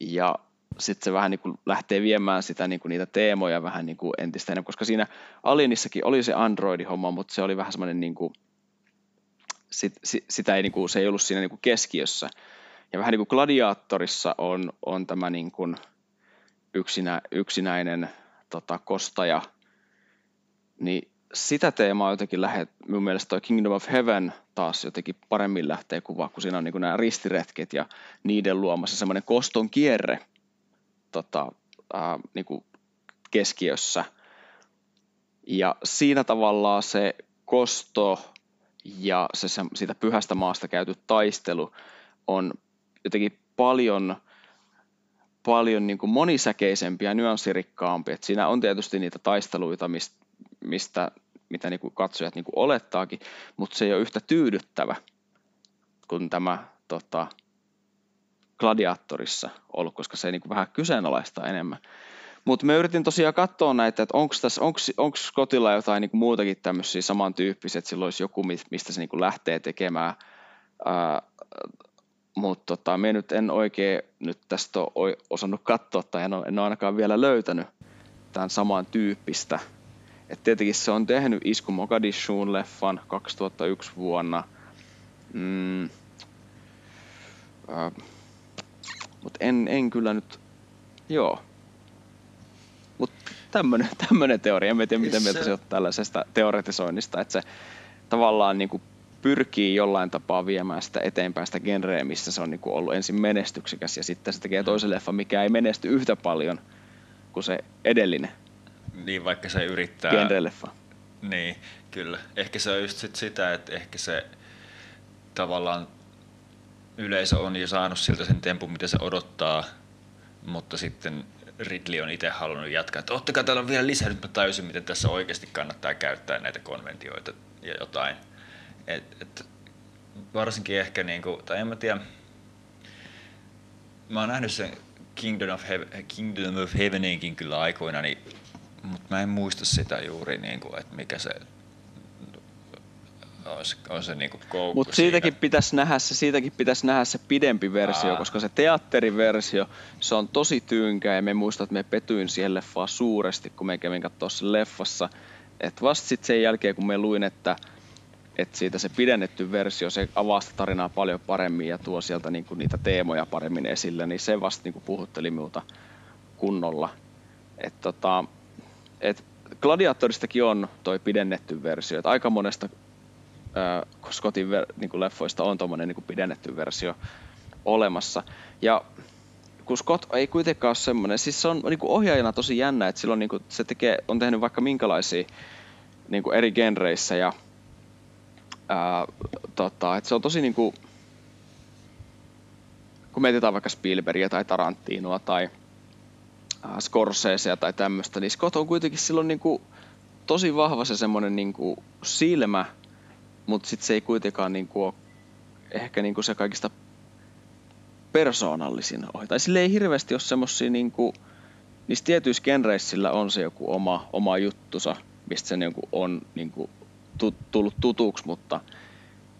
ja sitten se vähän niinku lähtee viemään sitä niinku niitä teemoja vähän niinku entistä enemmän, koska siinä Alienissakin oli se Android-homma, mutta se oli vähän semmoinen niinku, sit, sit, sitä ei niinku, se ei ollut siinä niinku keskiössä. Ja vähän niin kuin Gladiaattorissa on, on tämä niin kuin yksinä, yksinäinen tota, kostaja, niin sitä teemaa jotenkin lähet, mun mielestä toi Kingdom of Heaven taas jotenkin paremmin lähtee kuvaa, kun siinä on niin kuin nämä ristiretket ja niiden luomassa semmoinen koston kierre tota, ää, niin kuin keskiössä. Ja siinä tavallaan se kosto ja se, se siitä pyhästä maasta käyty taistelu on jotenkin paljon, paljon niin kuin monisäkeisempi ja nyanssirikkaampi. Et siinä on tietysti niitä taisteluita, mistä, mistä mitä niin kuin katsojat niin kuin olettaakin, mutta se ei ole yhtä tyydyttävä kuin tämä tota, gladiaattorissa ollut, koska se niin kuin vähän kyseenalaistaa enemmän. Mutta me yritin tosiaan katsoa näitä, että onko onko Scottilla jotain niin kuin muutakin tämmöisiä samantyyppisiä, että sillä olisi joku, mistä se niin kuin lähtee tekemään ää, mutta tota, me nyt en oikein nyt tästä ole osannut katsoa tai en ole, en ole ainakaan vielä löytänyt tämän saman tyyppistä. Et tietenkin se on tehnyt Isku Mogadishuun leffan 2001 vuonna. Mm, mutta en, en kyllä nyt, joo. Mutta tämmönen, tämmönen teoria, en tiedä miten mieltä se on tällaisesta teoretisoinnista, että se tavallaan niin kuin pyrkii jollain tapaa viemään sitä eteenpäin sitä genreä, missä se on niin kuin ollut ensin menestyksekäs ja sitten se tekee toisen leffa, mikä ei menesty yhtä paljon kuin se edellinen Niin, vaikka se yrittää... genre-leffa. Niin, kyllä. Ehkä se on just sit sitä, että ehkä se tavallaan yleisö on jo saanut siltä sen tempun, mitä se odottaa, mutta sitten Ridley on itse halunnut jatkaa, että ottakaa täällä on vielä lisää, nyt mä tajusin, miten tässä oikeasti kannattaa käyttää näitä konventioita ja jotain. Et, et, varsinkin ehkä, niinku, tai en mä tiedä, mä oon nähnyt sen Kingdom of, Heaven, Kingdom of Heaveninkin kyllä aikoina, niin, mutta mä en muista sitä juuri, niinku, että mikä se on se, on se niinku koukku Mutta siitäkin pitäisi nähdä se, siitäkin pitäisi nähdä se pidempi versio, Aa. koska se teatteriversio, se on tosi tyynkä ja me muistan, että me petyin siihen leffaan suuresti, kun me kävin katsoa sen leffassa. Et vasta sitten sen jälkeen, kun me luin, että, että siitä se pidennetty versio, se avaa sitä tarinaa paljon paremmin ja tuo sieltä niinku niitä teemoja paremmin esille, niin se vasta niinku puhutteli minulta kunnolla. Et tota, et Gladiatoristakin on toi pidennetty versio, että aika monesta Scottin ver, niin kuin leffoista on tuommoinen niin pidennetty versio olemassa. Ja kun Scott ei kuitenkaan ole semmoinen, siis se on niin kuin ohjaajana tosi jännä, että silloin niin kuin, se tekee, on tehnyt vaikka minkälaisia niin kuin eri genreissä ja ää, tota, että se on tosi niin kuin, kun mietitään vaikka Spielbergia tai Tarantinoa tai ää, Scorsesea tai tämmöistä, niin Scott on kuitenkin silloin niin kuin, tosi vahva se semmoinen niin kuin, silmä, mutta sitten se ei kuitenkaan niin kuin, ole ehkä niin kuin se kaikista persoonallisin ohi. Tai sille ei hirveästi ole semmosia niinku, niissä tietyissä genreissä on se joku oma, oma juttusa, mistä se niinku on niinku tu, tullut tutuksi, mutta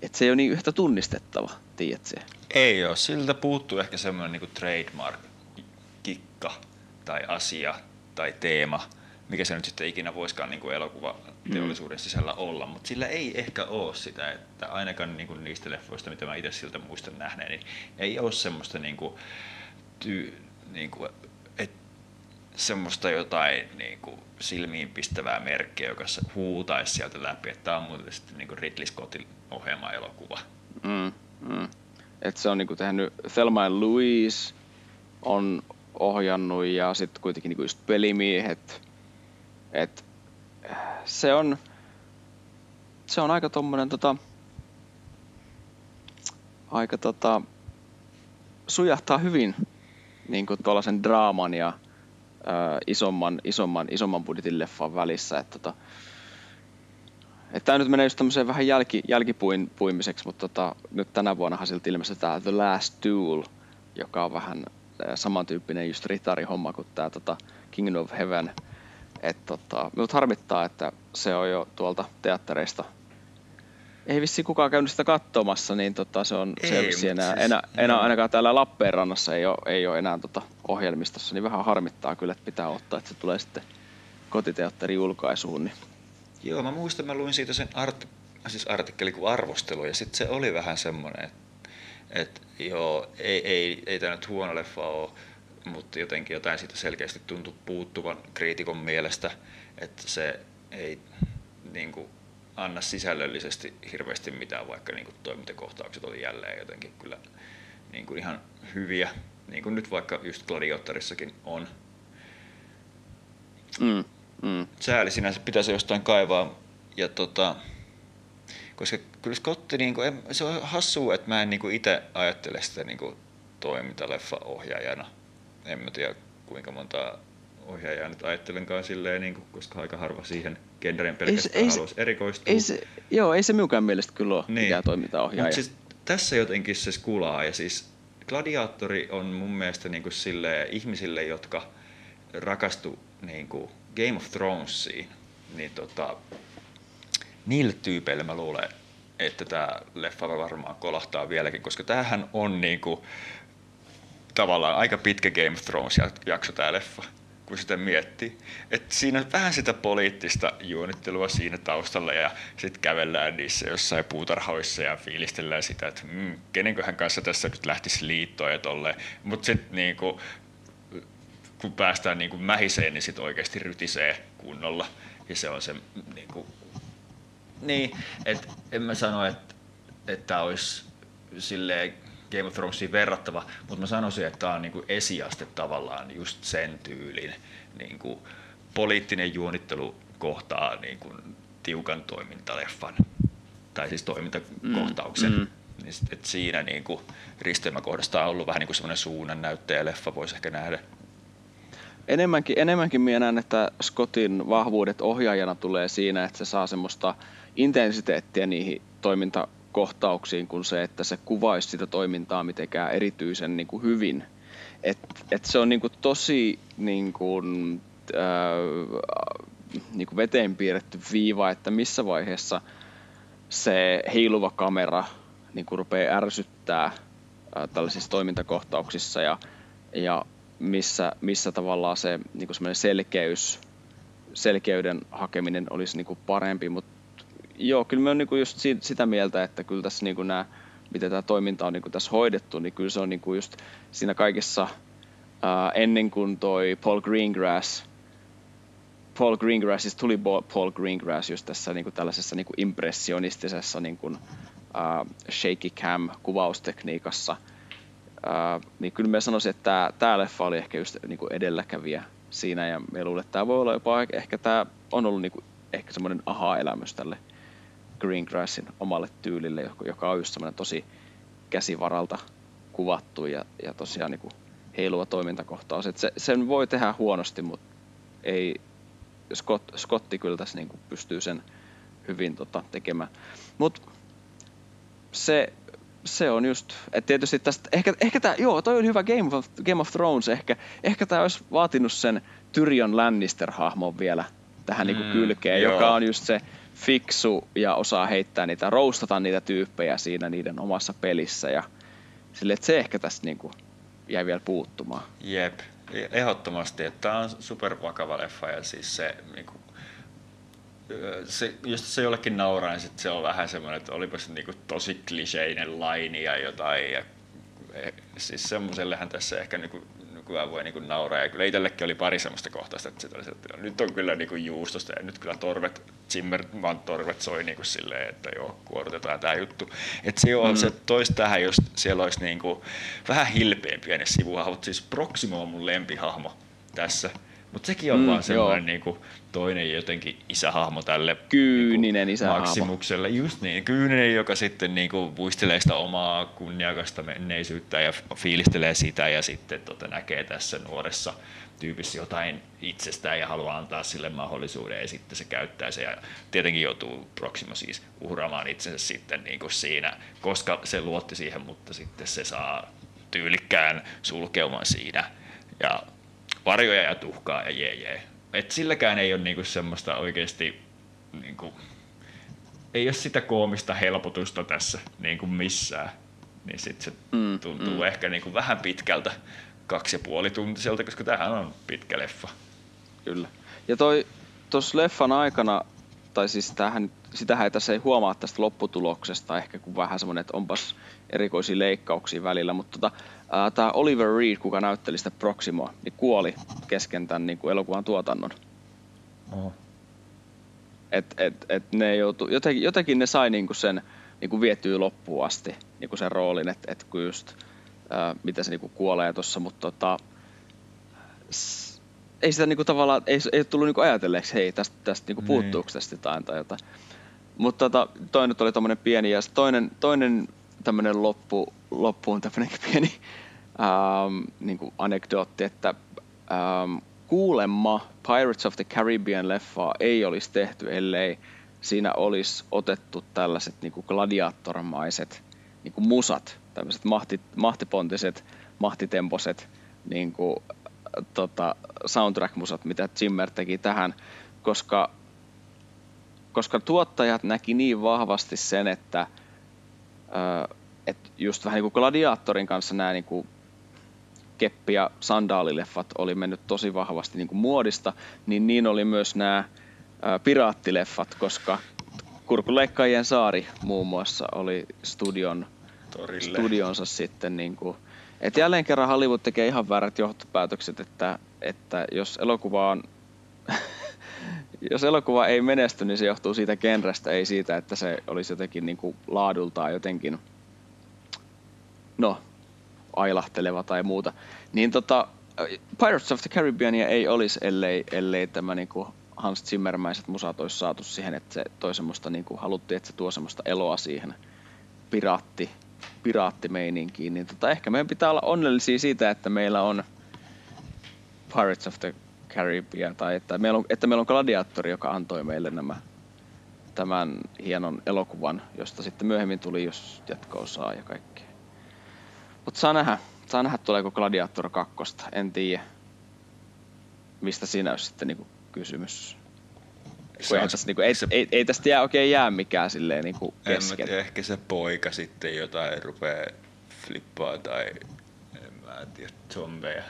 et se ei ole niin yhtä tunnistettava, tiedät se. Ei ole. Siltä puuttuu ehkä semmoinen niinku trademark-kikka tai asia tai teema, mikä se nyt sitten ikinä voisikaan niin kuin elokuvateollisuuden sisällä olla, mutta sillä ei ehkä ole sitä, että ainakaan niin kuin niistä leffoista, mitä mä itse siltä muistan nähneen, niin ei ole semmoista niin kuin, ty, niin kuin, et, semmoista jotain niin kuin silmiin pistävää merkkiä, joka huutaisi sieltä läpi, että tämä on muuten sitten niin kuin Ridley Scottin ohjelma elokuva. Mm, mm. Et se on niinku tehnyt Thelma Louise on ohjannut ja sitten kuitenkin niinku just pelimiehet. Et se on se on aika tommonen tota aika tota sujahtaa hyvin niinku tuollaisen draaman ja ää, isomman, isomman, isomman budjetin leffan välissä. Et tota, että tämä nyt menee just tämmöiseen vähän jälki, jälkipuimiseksi, mutta tota, nyt tänä vuonnahan siltä ilmestyi tämä The Last Duel, joka on vähän äh, samantyyppinen just ritarihomma kuin tämä tota King of Heaven. Et tota, minut harmittaa, että se on jo tuolta teattereista ei vissi kukaan käynyt sitä katsomassa, niin tota, se on Ei, mut enää, siis- enää, enää, ainakaan täällä Lappeenrannassa ei ole, ei ole enää tota ohjelmistossa, niin vähän harmittaa kyllä, että pitää ottaa, että se tulee sitten kotiteatterin julkaisuun. Niin. Joo, mä muistan, mä luin siitä sen art, siis artikkeli kuin arvostelu, ja sitten se oli vähän semmoinen, että et, joo, ei, ei, ei tämä nyt huono leffa ole, mutta jotenkin jotain siitä selkeästi tuntui puuttuvan kriitikon mielestä, että se ei niin kuin, anna sisällöllisesti hirveästi mitään, vaikka niin kuin, toimintakohtaukset oli jälleen jotenkin kyllä niin kuin, ihan hyviä, niin kuin nyt vaikka just Gladiatorissakin on. Mm, mm. sääli sinänsä pitäisi jostain kaivaa. Ja tota, koska kyllä Scotti, niin kuin, se on hassua, että mä en niin itse ajattele sitä niin kuin toimintaleffa-ohjaajana. En mä tiedä kuinka monta ohjaajaa nyt ajattelenkaan silleen, niin kuin, koska aika harva siihen genreen pelkästään ei se- haluaisi erikoistua. Ei se, joo, ei se minunkaan mielestä kyllä ole Niin. mikään toimintaohjaaja. Mut siis tässä jotenkin se skulaa ja siis Gladiaattori on mun mielestä niin kuin sille ihmisille, jotka rakastu niin kuin Game of Thronesiin, niin tota, niille tyypeille mä luulen, että tämä leffa varmaan kolahtaa vieläkin, koska tämähän on niin kuin, tavallaan aika pitkä Game of Thrones jakso tämä leffa, kun sitä miettii. Et siinä on vähän sitä poliittista juonittelua siinä taustalla ja sitten kävellään niissä jossain puutarhoissa ja fiilistellään sitä, että mm, kenenköhän kanssa tässä nyt lähtisi liittoon ja tolleen. Mutta sitten niinku, kun päästään niinku mähiseen, niin sitten oikeasti rytisee kunnolla. Ja se on se niinku, niin, että en mä sano, että että olisi silleen Game of Thronesiin verrattava, mutta mä sanoisin, että tämä on niinku esiaste tavallaan just sen tyylin. Niinku poliittinen juonittelu kohtaa niinku tiukan toimintaleffan, tai siis toimintakohtauksen. Mm, mm. Niin sit- et siinä niinku risteymäkohdasta on ollut vähän niin kuin semmoinen suunnannäyttäjäleffa, voisi ehkä nähdä. enemmänkin, enemmänkin minä näen, että Scottin vahvuudet ohjaajana tulee siinä, että se saa semmoista intensiteettiä niihin toimintakohtauksiin, kuin se, että se kuvaisi sitä toimintaa mitenkään erityisen niin kuin hyvin. Et, et se on niin kuin tosi niin kuin, äh, niin kuin veteen piirretty viiva, että missä vaiheessa se heiluva kamera niin kuin rupeaa ärsyttää äh, tällaisissa toimintakohtauksissa ja, ja missä, missä tavallaan se niin kuin selkeys, selkeyden hakeminen olisi niin kuin parempi, mutta joo, kyllä me on niin just si- sitä mieltä, että kyllä tässä niin nämä, miten tämä toiminta on niin tässä hoidettu, niin kyllä se on niin just siinä kaikessa ää, ennen kuin toi Paul Greengrass Paul Greengrassista tuli Bo- Paul Greengrass just tässä niin tällaisessa niin impressionistisessa niin kuin, shaky cam kuvaustekniikassa. Niin kyllä mä sanoisin, että tämä, leffa oli ehkä just niin kuin edelläkävijä siinä ja me luulen, että tämä voi olla jopa ehkä tämä on ollut niin kuin, ehkä semmoinen aha-elämys tälle Greengrassin omalle tyylille, joka- on just semmoinen tosi käsivaralta kuvattu ja, ja tosiaan niin kuin heiluva toimintakohtaus. Et se, sen voi tehdä huonosti, mutta ei, Scott, Scotti kyllä tässä niin kuin pystyy sen hyvin tota, tekemään. Mutta se, se on just, että tietysti tästä, ehkä, ehkä tämä, joo, toi oli hyvä Game of, Game of Thrones ehkä, ehkä tämä olisi vaatinut sen Tyrion Lannister-hahmon vielä tähän mm, Mm, niinku kylkeen, joo. joka on just se fiksu ja osaa heittää niitä, roustata niitä tyyppejä siinä niiden omassa pelissä ja sille, että se ehkä tästä niinku jäi vielä puuttumaan. Jep. ehdottomasti, että tämä on supervakava leffa ja siis se, niin kuin, se jos se jollekin nauraa, niin se on vähän semmoinen, että olipa se niin kuin, tosi kliseinen laini ja jotain. Ja, eh, siis semmoisellehan tässä ehkä niin kuin, nykyään voi niin nauraa. Ja kyllä itsellekin oli pari semmoista kohtaista, että, oli, että nyt on kyllä niin juustosta ja nyt kyllä torvet, Zimmerman torvet soi niin kuin silleen, että joo, kuorutetaan tämä juttu. Että se, on, mm. se toisi tähän, jos siellä olisi niin kuin vähän hilpeämpiä ne sivuhahmot. Siis Proximo on mun lempihahmo tässä. Mutta sekin on mm, vaan semmoinen niin kuin, toinen jotenkin isähahmo tälle kyyninen niin isähahmo. Maksimukselle. Just niin, kyyninen, joka sitten niin kuin, muistelee sitä omaa kunniakasta menneisyyttä ja fiilistelee sitä ja sitten tota, näkee tässä nuoressa tyypissä jotain itsestään ja haluaa antaa sille mahdollisuuden ja sitten se käyttää se ja tietenkin joutuu Proximo siis uhraamaan itsensä sitten niin kuin siinä, koska se luotti siihen, mutta sitten se saa tyylikkään sulkeuman siinä ja varjoja ja tuhkaa ja jee jee. Et silläkään ei ole niinku semmoista oikeasti, niinku, ei ole sitä koomista helpotusta tässä niinku missään. Niin sit se mm, tuntuu mm. ehkä niinku vähän pitkältä kaksi ja puoli tuntiselta, koska tämähän on pitkä leffa. Kyllä. Ja toi tuossa leffan aikana, tai siis tämähän, sitähän ei tässä ei huomaa tästä lopputuloksesta, ehkä kun vähän semmoinen, että onpas erikoisia leikkauksia välillä, mutta tota, tämä Oliver Reed, kuka näytteli sitä Proximoa, niin kuoli kesken tämän niin kuin elokuvan tuotannon. Oho. Et, et, et ne joutu, jotenkin, jotenkin ne sai niin kuin sen niin kuin viettyä loppuun asti niin kuin sen roolin, että et kun just, miten se niin kuin kuolee tuossa, mutta tota, s- ei sitä niin kuin tavallaan, ei, ei tullut niin kuin ajatelleeksi, hei, tästä, tästä niin kuin puuttuuko tästä jotain tai jotain. Mutta tota, toinen oli tuommoinen pieni ja toinen, toinen tämmöinen loppu, loppuun tämmöinen pieni ähm, niin kuin anekdootti, että ähm, kuulemma Pirates of the Caribbean leffaa ei olisi tehty, ellei siinä olisi otettu tällaiset niin kuin gladiaattormaiset niin kuin musat, tämmöiset mahti, mahtipontiset, mahtitemposet niin kuin, tota, soundtrack-musat, mitä Zimmer teki tähän, koska, koska tuottajat näki niin vahvasti sen, että että just vähän niin kuin Gladiatorin kanssa nämä niin kuin keppi- ja sandaalileffat oli mennyt tosi vahvasti niin kuin muodista, niin niin oli myös nämä ää, piraattileffat, koska Kurkuleikkaajien saari muun muassa oli studion, studionsa sitten. Niin kuin, et jälleen kerran Hollywood tekee ihan väärät johtopäätökset, että, että jos elokuva on jos elokuva ei menesty, niin se johtuu siitä genrestä, ei siitä, että se olisi jotenkin niin kuin laadultaan jotenkin, no, ailahteleva tai muuta. Niin tota, Pirates of the Caribbeania ei olisi, ellei, ellei tämä niin kuin Hans Zimmermäiset musat olisi saatu siihen, että se toi semmoista, niin kuin haluttiin, että se tuo semmoista eloa siihen piraatti, piraattimeininkiin. Niin tota, ehkä meidän pitää olla onnellisia siitä, että meillä on Pirates of the Caribbean, tai että meillä on, että meillä on gladiaattori, joka antoi meille nämä, tämän hienon elokuvan, josta sitten myöhemmin tuli jos jatko-osaa ja kaikkea. Mutta saa nähdä, saa nähdä tuleeko Gladiator 2, en tiedä mistä siinä olisi sitten niinku kysymys. Kun ei, tästä, niinku, ei, se, ei, ei, tästä jää oikein jää mikään silleen niinku kesken. En tiedä, ehkä se poika sitten jotain rupeaa flippaa tai en mä tiedä, zombeja.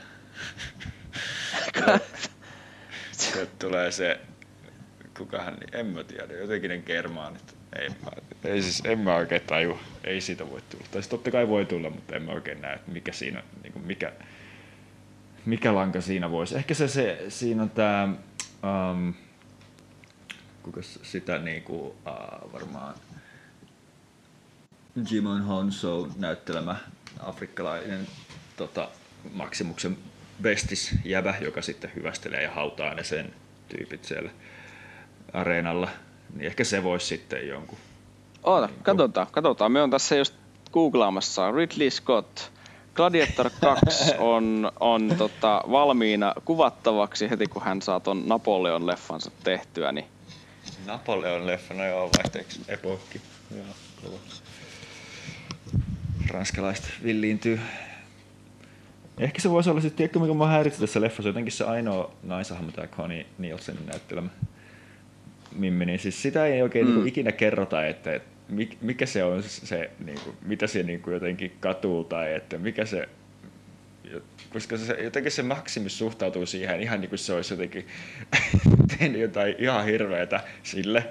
Sieltä tulee se, kukahan, en mä tiedä, jotenkin ne germaanit. Ei, ei siis, en mä oikein taju, ei siitä voi tulla. Tai siis totta kai voi tulla, mutta en mä oikein näe, mikä siinä, niin kuin mikä, mikä lanka siinä voisi. Ehkä se, se siinä on tämä, um, kuka sitä niin kuin, uh, varmaan Jimon Honso näyttelemä afrikkalainen tota, Maksimuksen bestis jävä, joka sitten hyvästelee ja hautaa ne sen tyypit siellä areenalla. Niin ehkä se voisi sitten jonkun... Oota, niin katsotaan, katsotaan. Me on tässä just googlaamassa. Ridley Scott, Gladiator 2 on, on tota, valmiina kuvattavaksi heti, kun hän saa ton Napoleon-leffansa tehtyä. Niin... Napoleon-leffa, no joo, vaihteeksi epokki. Joo, kova. Ranskalaiset villiintyy Ehkä se voisi olla sitten, tiedätkö mikä mä häiritsi tässä leffassa, jotenkin se ainoa naisahmo, tämä Connie Nielsenin näyttelemä Mimmi, niin siis sitä ei oikein mm. niin kuin, ikinä kerrota, että, mikä se on se, niin kuin, mitä se niin kuin, jotenkin katuu tai että mikä se koska se, jotenkin se Maximus suhtautuu siihen ihan niin kuin se olisi jotenkin tehnyt jotain ihan hirveätä sille,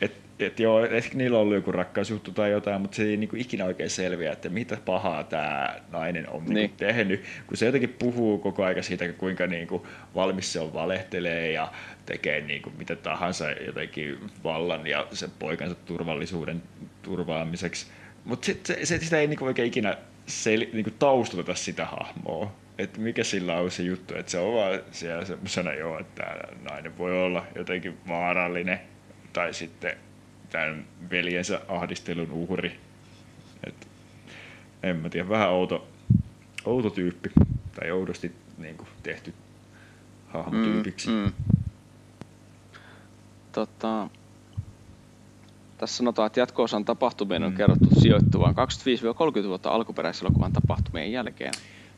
että et joo, ehkä niillä on ollut joku rakkausjuttu tai jotain, mutta se ei niin kuin ikinä oikein selviä, että mitä pahaa tämä nainen on niin. Niin. Niin tehnyt, kun se jotenkin puhuu koko ajan siitä, kuinka niin kuin valmis se on valehtelee ja tekee niin kuin mitä tahansa jotenkin vallan ja sen poikansa turvallisuuden turvaamiseksi. Mutta sit, se, se, sitä ei niin kuin oikein ikinä sel, niin kuin taustata sitä hahmoa. Että mikä sillä on se juttu, että se on vaan siellä semmoisena joo, että tämä nainen voi olla jotenkin vaarallinen tai sitten tämän veljensä ahdistelun uhri. Et, en mä tiedä, vähän outo, outo tyyppi tai oudosti niin kuin, tehty hahmotyypiksi. Mm, mm. Tota, tässä sanotaan, että jatko-osan tapahtumien on Mm. kerrottu sijoittuvan 25-30 vuotta alkuperäiselokuvan tapahtumien jälkeen.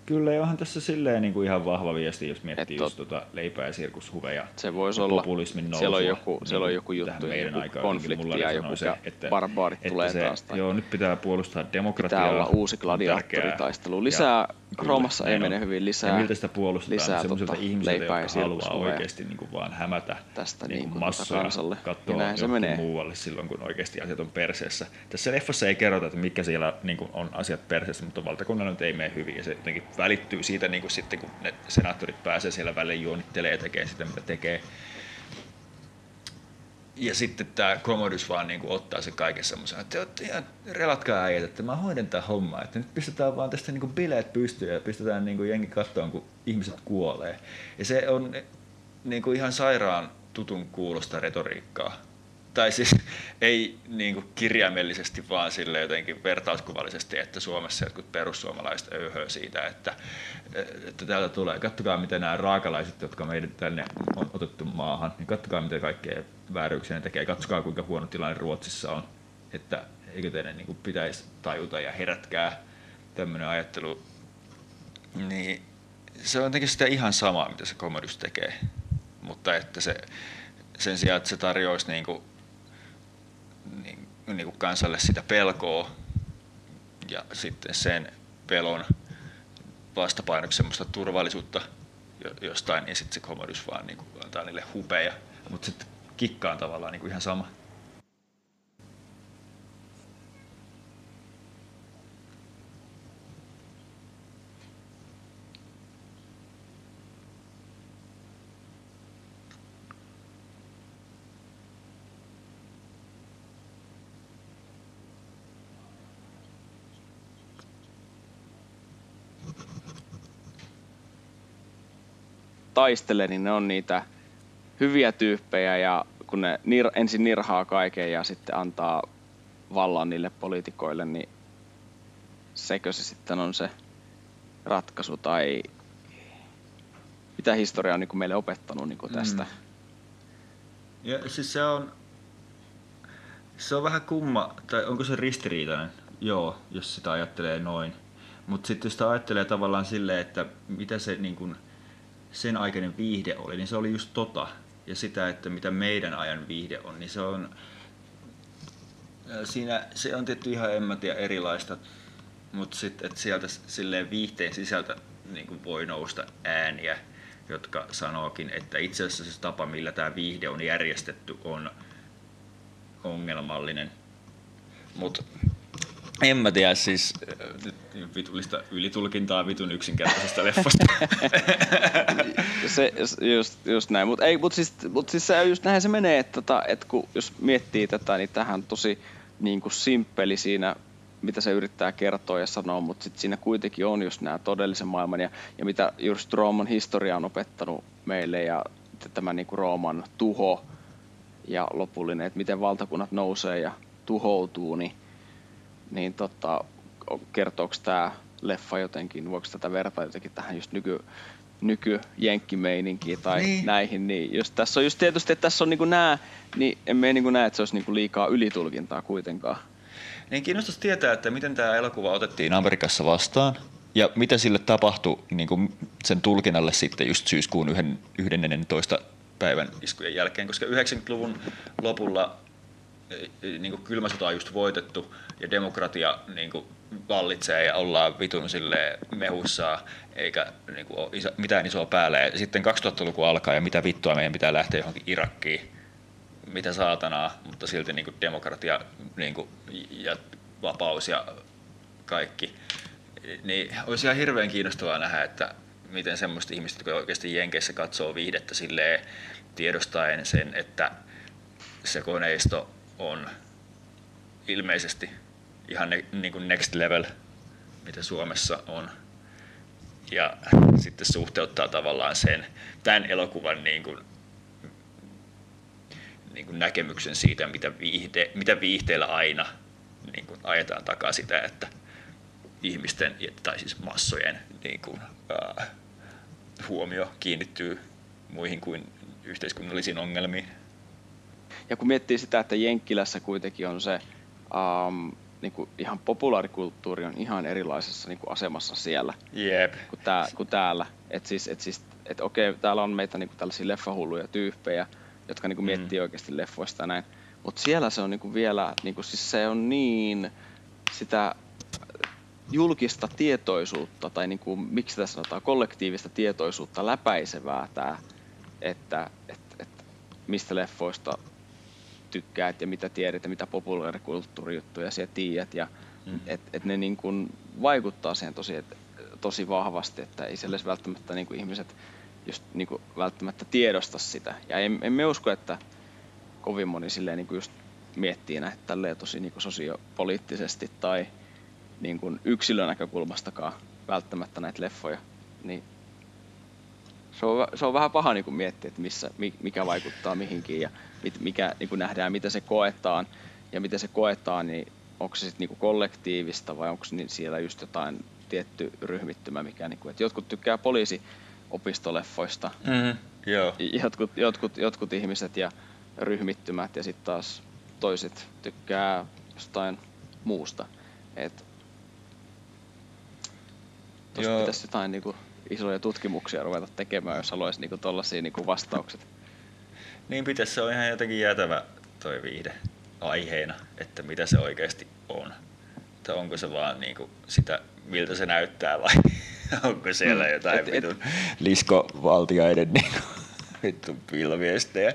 Kyllä, onhan tässä silleen niin kuin ihan vahva viesti, jos miettii Et just tota leipää ja sirkushuveja. Se voisi ja olla. populismin nousua. Siellä on joku, niin siellä on joku juttu, meidän joku konflikti ja joku se, barbaarit tulee se, taas. Tai Joo, nyt pitää puolustaa demokratiaa. pitää olla uusi gladiaattoritaistelu. Lisää, Ja kyllä, Roomassa ei mene hyvin Ja lisää. miltä sitä puolustetaan? lisää Sellaisilta tota ihmisiltä, ja jotka haluaa oikeasti niin kuin vaan hämätä tästä niin niin kuin massoja kansalle. katsoa Ja se menee. muualle silloin, kun oikeasti asiat on perseessä. Tässä leffassa ei kerrota, että mikä siellä niin kuin on asiat perseessä, mutta valtakunnalla nyt ei mene hyvin. Ja se jotenkin välittyy siitä, niin kuin sitten, kun ne senaattorit pääsee siellä väliin juonittelee ja tekee sitä, mitä tekee. Ja sitten tämä Commodus vaan niin kuin ottaa se kaiken semmoisen, että te olette ihan relatkaa äijät, että mä hoidan tämän hommaa, että nyt pistetään vaan tästä niin kuin bileet pystyyn ja pistetään niin kuin jengi kattoon, kun ihmiset kuolee. Ja se on niin kuin ihan sairaan tutun kuulosta retoriikkaa. Tai siis ei niin kuin kirjaimellisesti, vaan sille jotenkin vertauskuvallisesti, että Suomessa jotkut perussuomalaiset öyhöö siitä, että, että täältä tulee. Kattokaa, miten nämä raakalaiset, jotka meidän tänne on otettu maahan, niin kattokaa, miten kaikkea vääryyksiä ne tekee. Katsokaa, kuinka huono tilanne Ruotsissa on. Että eikö teidän niin kuin pitäisi tajuta ja herätkää tämmöinen ajattelu. Niin se on jotenkin sitä ihan samaa, mitä se Commodus tekee. Mutta että se, sen sijaan, että se tarjoaisi niin kuin, niin, niin kuin kansalle sitä pelkoa ja sitten sen pelon vastapainoksi semmoista turvallisuutta jo- jostain, niin sitten se Commodus vaan niin kuin antaa niille hupeja. Mutta sitten kikka on tavallaan niin kuin ihan sama. Taistelee, niin ne on niitä hyviä tyyppejä ja kun ne nir, ensin nirhaa kaiken ja sitten antaa vallan niille poliitikoille, niin sekö se sitten on se ratkaisu tai mitä historia on niin kuin meille opettanut niin kuin tästä. Mm. Ja siis se on, se on vähän kumma, tai onko se ristiriitainen? Joo, jos sitä ajattelee noin. Mutta sitten jos sitä ajattelee tavallaan silleen, että mitä se niin kun, sen aikainen viihde oli, niin se oli just tota. Ja sitä, että mitä meidän ajan viihde on, niin se on, siinä se on tietty ihan, en mä tiedä, erilaista. Mutta sitten, että sieltä silleen viihteen sisältä niin kuin voi nousta ääniä, jotka sanookin, että itse asiassa se tapa, millä tämä viihde on järjestetty, on ongelmallinen. Mutta en mä tiedä, siis vitullista ylitulkintaa vitun yksinkertaisesta leffasta. Se, just, just näin, mutta mut siis, mut siis se just näin se menee, että, tota, että kun, jos miettii tätä, niin tähän on tosi niin kuin simppeli siinä, mitä se yrittää kertoa ja sanoa, mutta sitten siinä kuitenkin on just nämä todellisen maailman ja, ja mitä just Rooman historia on opettanut meille ja tämä niin kuin Rooman tuho ja lopullinen, että miten valtakunnat nousee ja tuhoutuu, niin, niin tota, kertooko tämä leffa jotenkin, voiko tätä verta jotenkin tähän just nyky, nykyjenkkimeininkiin tai Niin. näihin, niin just tässä on just tietysti, että tässä on niinku nämä, niin emme niinku näe, että se olisi niinku liikaa ylitulkintaa kuitenkaan. Niin kiinnostaisi tietää, että miten tämä elokuva otettiin Amerikassa vastaan ja mitä sille tapahtui niin kuin sen tulkinnalle sitten just syyskuun yhden- 11. päivän iskujen jälkeen, koska 90-luvun lopulla niin kuin kylmä sota on just voitettu ja demokratia niin kuin vallitsee ja ollaan vitun sille mehussa eikä niinku ole iso, mitään isoa päällä. Ja sitten 2000-luku alkaa ja mitä vittua meidän pitää lähteä johonkin Irakkiin. Mitä saatanaa, mutta silti niinku demokratia niinku, ja vapaus ja kaikki. Niin olisi ihan hirveän kiinnostavaa nähdä, että miten semmoiset ihmiset, jotka oikeasti Jenkeissä katsoo viihdettä silleen tiedostaen sen, että se koneisto on ilmeisesti ihan ne, niin kuin next level, mitä Suomessa on. Ja sitten suhteuttaa tavallaan sen, tämän elokuvan niin kuin, niin kuin näkemyksen siitä, mitä, viihde, mitä viihteellä aina niin kuin ajetaan takaa sitä, että ihmisten tai siis massojen niin kuin, ää, huomio kiinnittyy muihin kuin yhteiskunnallisiin ongelmiin. Ja kun miettii sitä, että Jenkkilässä kuitenkin on se um, niin kuin ihan populaarikulttuuri on ihan erilaisessa niin kuin asemassa siellä Jep. kuin, tää, kuin täällä. Että siis, et siis, et okei, täällä on meitä niin kuin tällaisia leffahulluja tyyppejä, jotka niin kuin Mm. miettii oikeasti leffoista ja näin. Mutta siellä se on niin kuin vielä, niin kuin, siis se on niin sitä julkista tietoisuutta, tai niin kuin, miksi sitä sanotaan, kollektiivista tietoisuutta läpäisevää tämä, että et, et, mistä leffoista tykkäät ja mitä tiedät ja mitä populaarikulttuurijuttuja siellä tiedät. Ja Mm. et, et ne niin kuin vaikuttaa siihen tosi, et, tosi vahvasti, että ei siellä välttämättä niin kuin ihmiset just niin kuin välttämättä tiedosta sitä. Ja en, emme usko, että kovin moni silleen niin kuin just miettii näitä tälleen tosi niin kuin sosiopoliittisesti tai niin kuin yksilön näkökulmastakaan välttämättä näitä leffoja. Niin se on, se on vähän paha niin kuin miettiä, että missä, mi- mikä vaikuttaa mihinkin ja mit, mikä niin kuin nähdään, miten se koetaan. Ja miten se koetaan, niin onko se sitten niin kuin kollektiivista vai onko niin siellä just jotain tietty ryhmittymä, mikä niin kuin, että jotkut tykkää poliisiopistoleffoista, Mm-hmm. Joo. jotkut, jotkut, jotkut ihmiset ja ryhmittymät ja sitten taas toiset tykkää jostain muusta. Et tuosta pitäisi jotain niinku isoja tutkimuksia ruveta tekemään, jos haluaisi niinku tollasia niinku vastaukset. Niin pitäisi se on ihan jotenkin jäätävä toi viihde aiheena, että mitä se oikeasti on. Että onko se vaan niinku sitä, miltä se näyttää vai onko siellä Mm, jotain et- et- vitun liskovaltiaiden niinku vittu pilviestejä.